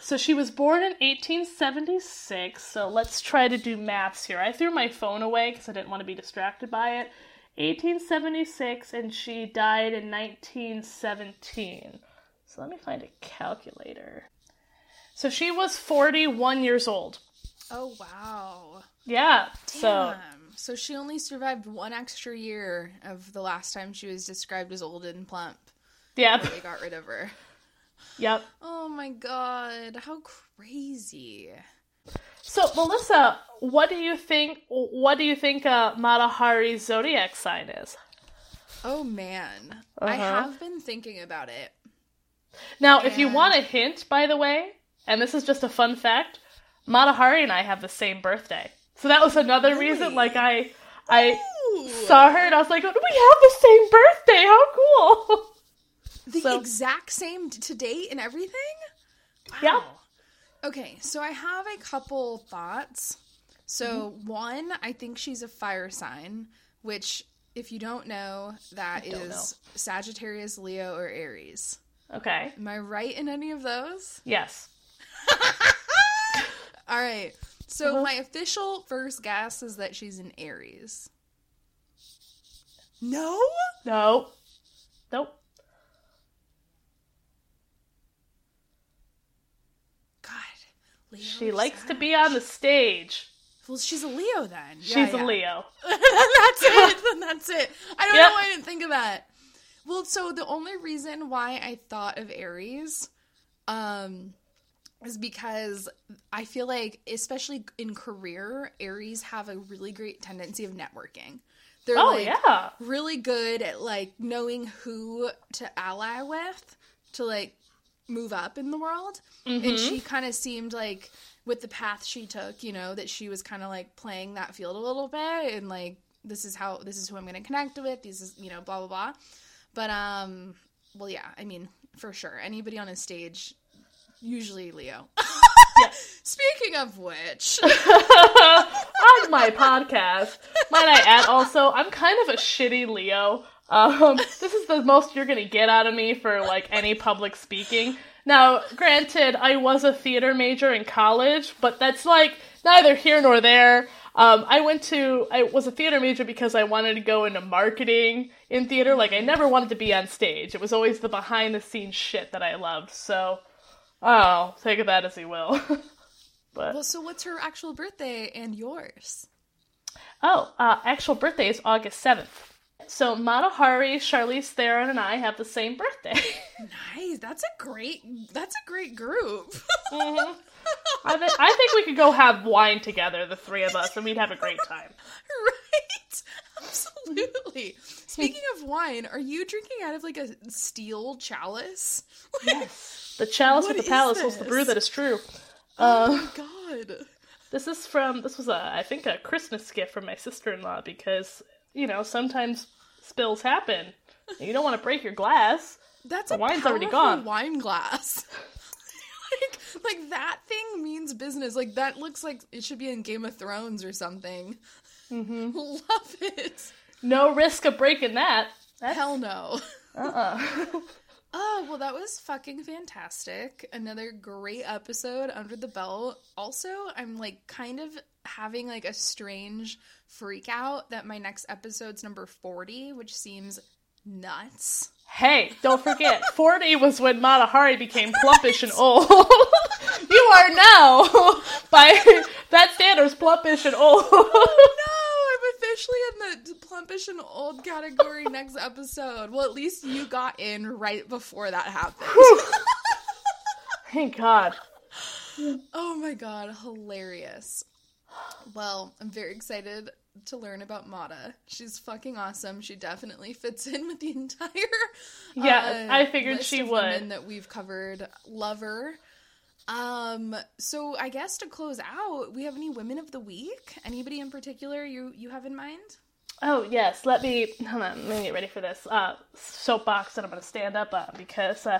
So she was born in 1876. So let's try to do maths here. I threw my phone away because I didn't want to be distracted by it. 1876, and she died in 1917. So let me find a calculator. So she was 41 years old. Oh wow. Yeah. So Damn. So she only survived one extra year of the last time she was described as old and plump. yep, They got rid of her. yep. Oh my god, how crazy. So Melissa, what do you think? What do you think uh, Mata Hari's zodiac sign is? Oh man. I Uh-huh. have been thinking about it. Now, if you want a hint, by the way, and this is just a fun fact, Mata Hari and I have the same birthday. So that was another reason. Like I, I Ooh. saw her and I was like, oh, "We have the same birthday! How cool!" The So- exact same to date and everything? Wow. Yeah. Okay, so I have a couple thoughts. So, mm-hmm. one, I think she's a fire sign, which, if you don't know, that don't is Sagittarius, Leo, or Aries. Okay. Am I right in any of those? Yes. All right. So Uh-huh. my official first guess is that she's an Aries. No? No. Nope. God. Leo She or likes to be on the stage. Well, she's a Leo then. She's Yeah, yeah. a Leo. that's it. Then that's it. I don't Yep. know why I didn't think of that. Well, so the only reason why I thought of Aries, um, is because I feel like, especially in career, Aries have a really great tendency of networking. They're Oh, like yeah. really good at like knowing who to ally with to like move up in the world. And Mm-hmm. she kind of seemed like with the path she took, you know, that she was kind of like playing that field a little bit and like this is how this is who I'm going to connect with. This is, you know, blah blah blah. But um well yeah, I mean, for sure. Anybody on a stage usually Leo. Yeah. Speaking of which, on my podcast, might I add also, I'm kind of a shitty Leo. Um, this is the most you're gonna get out of me for like any public speaking. Now, granted, I was a theater major in college, but that's like neither here nor there. Um, I went to, I was a theater major because I wanted to go into marketing in theater. Like, I never wanted to be on stage. It was always the behind the scenes shit that I loved. So, oh, take that as you will. but well, so what's her actual birthday and yours? Oh, uh, actual birthday is August 7th. So Mata Hari, Charlize Theron, and I have the same birthday. Nice. That's a great. That's a great group. Mhm. I, th- I think we could go have wine together, the three of us, and we'd have a great time. right? Absolutely. Speaking of wine, are you drinking out of like a steel chalice? Yes. The chalice with the palace was the brew that is true. Oh Uh, my god. this is from, this was, a, I think, a Christmas gift from my sister in law because, you know, sometimes spills happen. You don't want to break your glass. That's The a wine's already gone. Wine glass. like, like that thing means business. Like that looks like it should be in Game of Thrones or something. Mm-hmm. Love it. No risk of breaking that. That's, Hell no. uh-uh. Oh, well, that was fucking fantastic. Another great episode under the belt. Also, I'm like kind of having like a strange freak out that my next episode's number 40, which seems nuts. Hey, don't forget, 40 was when Mata Hari became plumpish and old. you are now, by that standards, plumpish and old. Oh no, I'm officially in the plumpish and old category next episode. Well, at least you got in right before that happened. Thank God. Oh my god, hilarious. Well, I'm very excited to learn about Mata. She's fucking awesome. She definitely fits in with the entire Yeah, uh, I figured she of would. that we've covered. Lover. Um, so I guess to close out, we have any women of the week? Anybody in particular you you have in mind? Oh, yes, let me, hold on, let me get ready for this uh, soapbox that I'm going to stand up on because uh,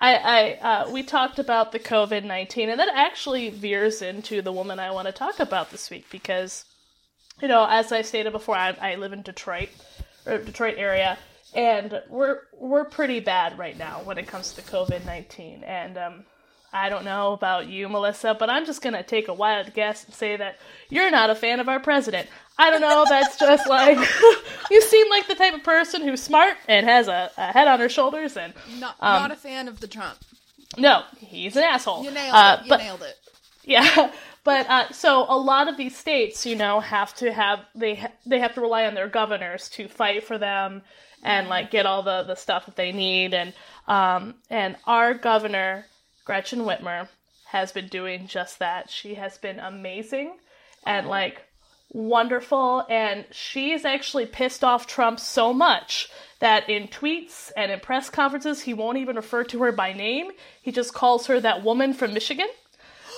I, I uh, we talked about the COVID 19, and that actually veers into the woman I want to talk about this week because, you know, as I stated before, I, I live in Detroit, or Detroit area, and we're we're pretty bad right now when it comes to COVID 19. And um, I don't know about you, Melissa, but I'm just going to take a wild guess and say that you're not a fan of our president. I don't know, that's just like, you seem like the type of person who's smart and has a, a head on her shoulders, and Not Um, not a fan of the Trump. no, he's an asshole. You nailed Uh, it. You but, nailed it. yeah, but uh, so a lot of these states, you know, have to have they ha- they have to rely on their governors to fight for them and like get all the the stuff that they need, and um and our governor Gretchen Whitmer has been doing just that. She has been amazing and like wonderful and she's actually pissed off Trump so much that in tweets and in press conferences he won't even refer to her by name. He just calls her that woman from Michigan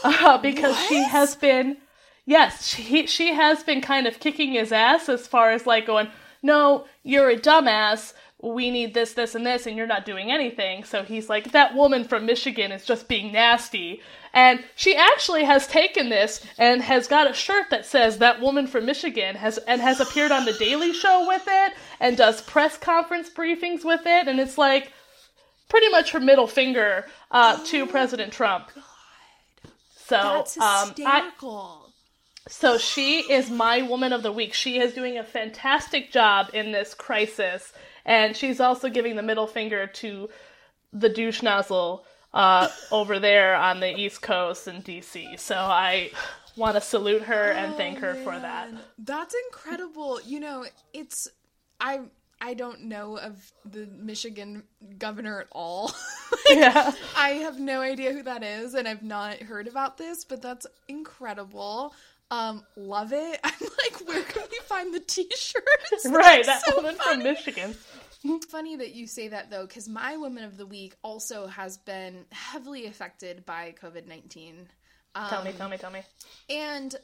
uh, because she has been yes she she has been kind of kicking his ass as far as like going no you're a dumbass. We need this this and this and you're not doing anything. So he's like that woman from michigan is just being nasty. And she actually has taken this and has got a shirt that says that woman from michigan has and has appeared on the daily show with it and does press conference briefings with it. And it's like pretty much her middle finger uh, to president trump so That's um, I. So she is my woman of the week. She is doing a fantastic job in this crisis, and she's also giving the middle finger to the douche nozzle uh, over there on the East Coast in DC. So I want to salute her and thank her for that. Oh, That's incredible. You know, it's I I don't know of the Michigan governor at all. Yeah. I have no idea who that is and I've not heard about this, but that's incredible. Um love it. I'm like where can we find the t-shirts? Right, That's that so woman from Michigan. Funny that you say that though cuz my woman of the week also has been heavily affected by COVID-19. Tell me, tell me, tell me. And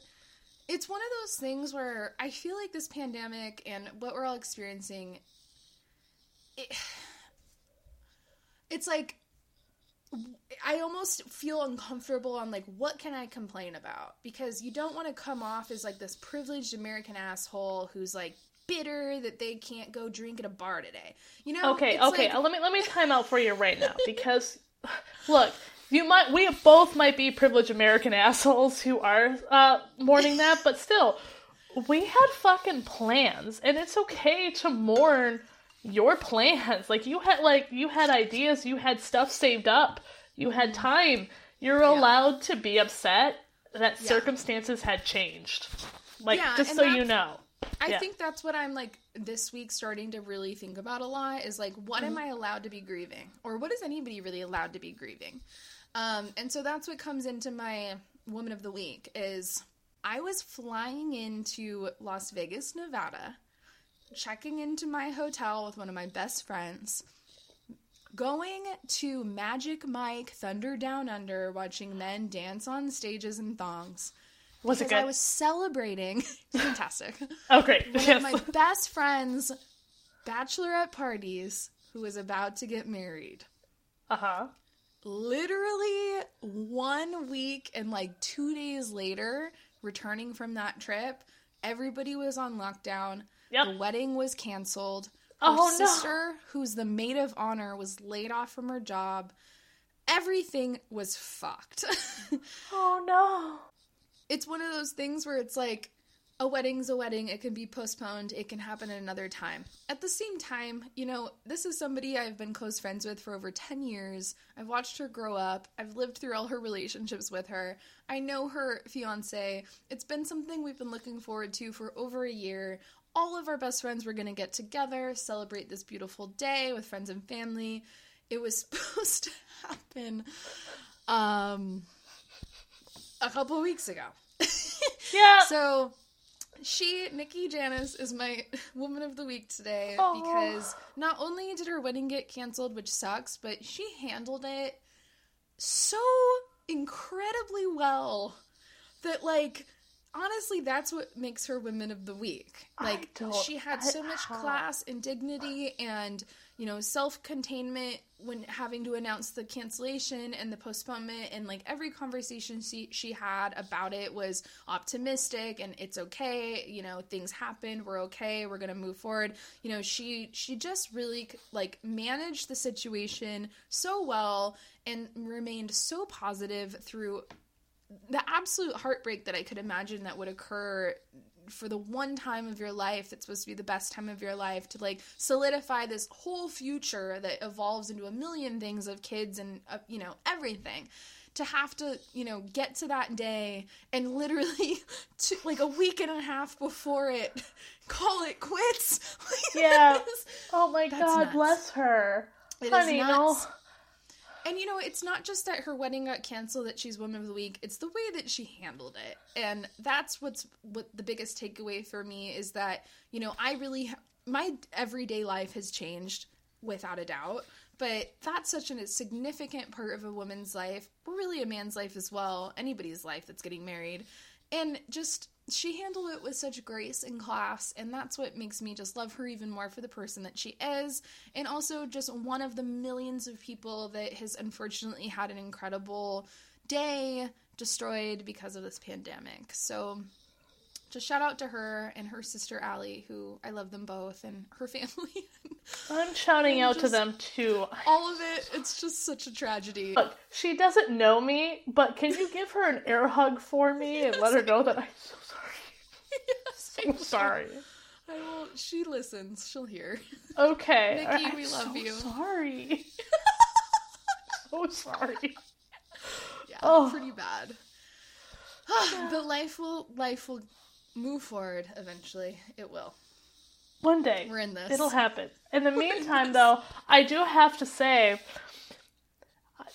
it's one of those things where I feel like this pandemic and what we're all experiencing, it, it's like I almost feel uncomfortable on like what can I complain about because you don't want to come off as like this privileged American asshole who's like bitter that they can't go drink at a bar today. You know? Okay, okay. like- uh, let me let me time out for you right now because look, you might we both might be privileged American assholes who are uh, mourning that, but still, we had fucking plans, and it's okay to mourn your plans. Like you had like you had ideas, you had stuff saved up, you had time. You're allowed to be upset that circumstances had changed. Like Yeah, just so you know. I Yeah. think that's what I'm like this week starting to really think about a lot is like what am I allowed to be grieving or what is anybody really allowed to be grieving? Um, and so that's what comes into my woman of the week is I was flying into Las Vegas, Nevada, checking into my hotel with one of my best friends, going to Magic Mike Thunder Down Under, watching men dance on stages in thongs. Was it Because I was celebrating fantastic oh great. one Yes. of my best friends' bachelorette parties who was about to get married. Uh-huh. Literally one week and like two days later, returning from that trip, everybody was on lockdown. Yep. The wedding was canceled. Her Oh, no. sister, who's the maid of honor, was laid off from her job. Everything was fucked. Oh no. it's one of those things where it's like a wedding's a wedding. It can be postponed. It can happen at another time. At the same time you know this is somebody i've been close friends with for over 10 years. I've watched her grow up. I've lived through all her relationships with her. I know her fiance. It's been something we've been looking forward to for over a year. All of our best friends were going to get together celebrate this beautiful day with friends and family. It was supposed to happen um a couple weeks ago. Yeah. so she, Nikki Janice, is my woman of the week today Aw. because not only did her wedding get canceled, which sucks, but she handled it so incredibly well that like honestly that's what makes her women of the week like she had so much class and dignity and you know self-containment when having to announce the cancellation and the postponement and like every conversation she, she had about it was optimistic and it's okay you know things happened we're okay we're gonna move forward. You know she she just really like managed the situation so well and remained so positive through the absolute heartbreak that I could imagine that would occur for the one time of your life that's supposed to be the best time of your life to like solidify this whole future that evolves into a million things of kids and uh, you know everything to have to you know get to that day and literally to, like a week and a half before it call it quits Yeah. Oh my god, nuts. bless her. It is Honey, no. And you know, it's not just that her wedding got canceled that she's woman of the week. It's the way that she handled it. And that's what's what the biggest takeaway for me is that, you know, I really ha- my everyday life has changed without a doubt, but that's such a significant part of a woman's life, really a man's life as well, anybody's life that's getting married. And just she handled it with such grace and class, and that's what makes me just love her even more for the person that she is, and also just one of the millions of people that has unfortunately had an incredible day destroyed because of this pandemic. So, just shout out to her and her sister Allie, who I love them both, and her family. I'm shouting out to them too. All of it, it's just such a tragedy. Look, she doesn't know me, but can you give her an air hug for me and let her know that I'm so sorry? I'm sorry. I will. She listens. She'll hear. Okay. Nikki, I'm we so love you. Sorry. so sorry. Yeah, Oh. pretty bad. but life will life will move forward eventually. It will. One day. We're in this. It'll happen. In the in meantime, this. though, I do have to say,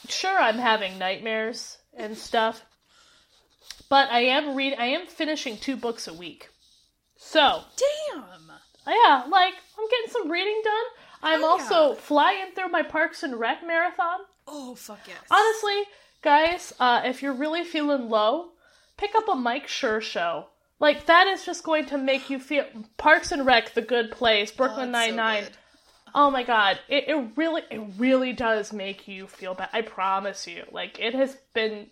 sure, I'm having nightmares and stuff, but I am read. I am finishing two books a week. So, Damn. yeah, like I'm getting some reading done. I'm Hell also flying through my Parks and Rec marathon. Oh fuck yes. Honestly, guys, uh, if you're really feeling low, pick up a Mike Schur show. Like that is just going to make you feel Parks and Rec, The Good Place, Oh, Brooklyn so Nine Nine. Oh my god, it, it really, it really does make you feel bad. I promise you. Like it has been.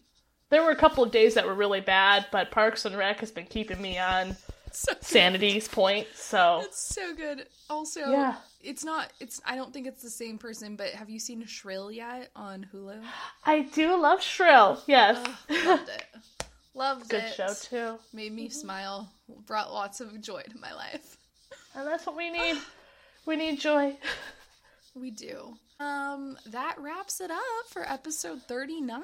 There were a couple of days that were really bad, but Parks and Rec has been keeping me on So sanity's point. So It's so good. Also, Yeah. it's not. It's. I don't think it's the same person. But have you seen Shrill yet on Hulu? I do love Shrill. Yes, loved it. Loved good it. show too. Made me mm-hmm. smile. Brought lots of joy to my life. And that's what we need. We need joy. We do. Um, that wraps it up for episode 39.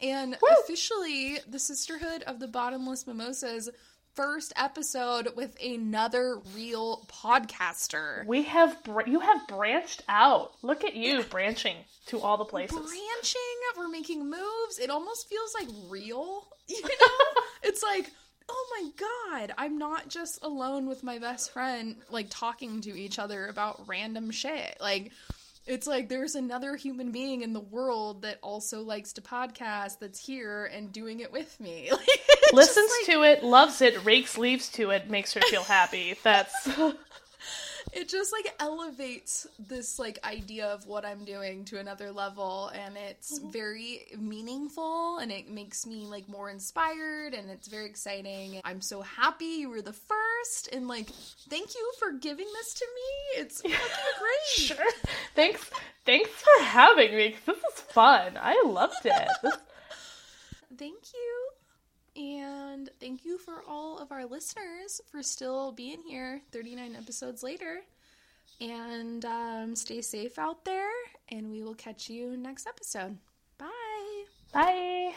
And Woo! officially the Sisterhood of the Bottomless Mimosas first episode with another real podcaster. We have br- you have branched out. Look at you branching to all the places. Branching, we're making moves. It almost feels like real. You know? it's like, oh my god, I'm not just alone with my best friend, like talking to each other about random shit. Like, it's like there's another human being in the world that also likes to podcast that's here and doing it with me. Like, it's just Listens like- to it, loves it, rakes leaves to it, makes her feel happy. That's it just like elevates this like idea of what I'm doing to another level and it's mm-hmm. very meaningful and it makes me like more inspired and it's very exciting. I'm so happy you were the first and like thank you for giving this to me. It's fucking great. sure. Thanks, thanks for having me. This is fun. I loved it. Thank you. And thank you for all of our listeners for still being here 39 episodes later. And um, stay safe out there, and we will catch you next episode. Bye. Bye.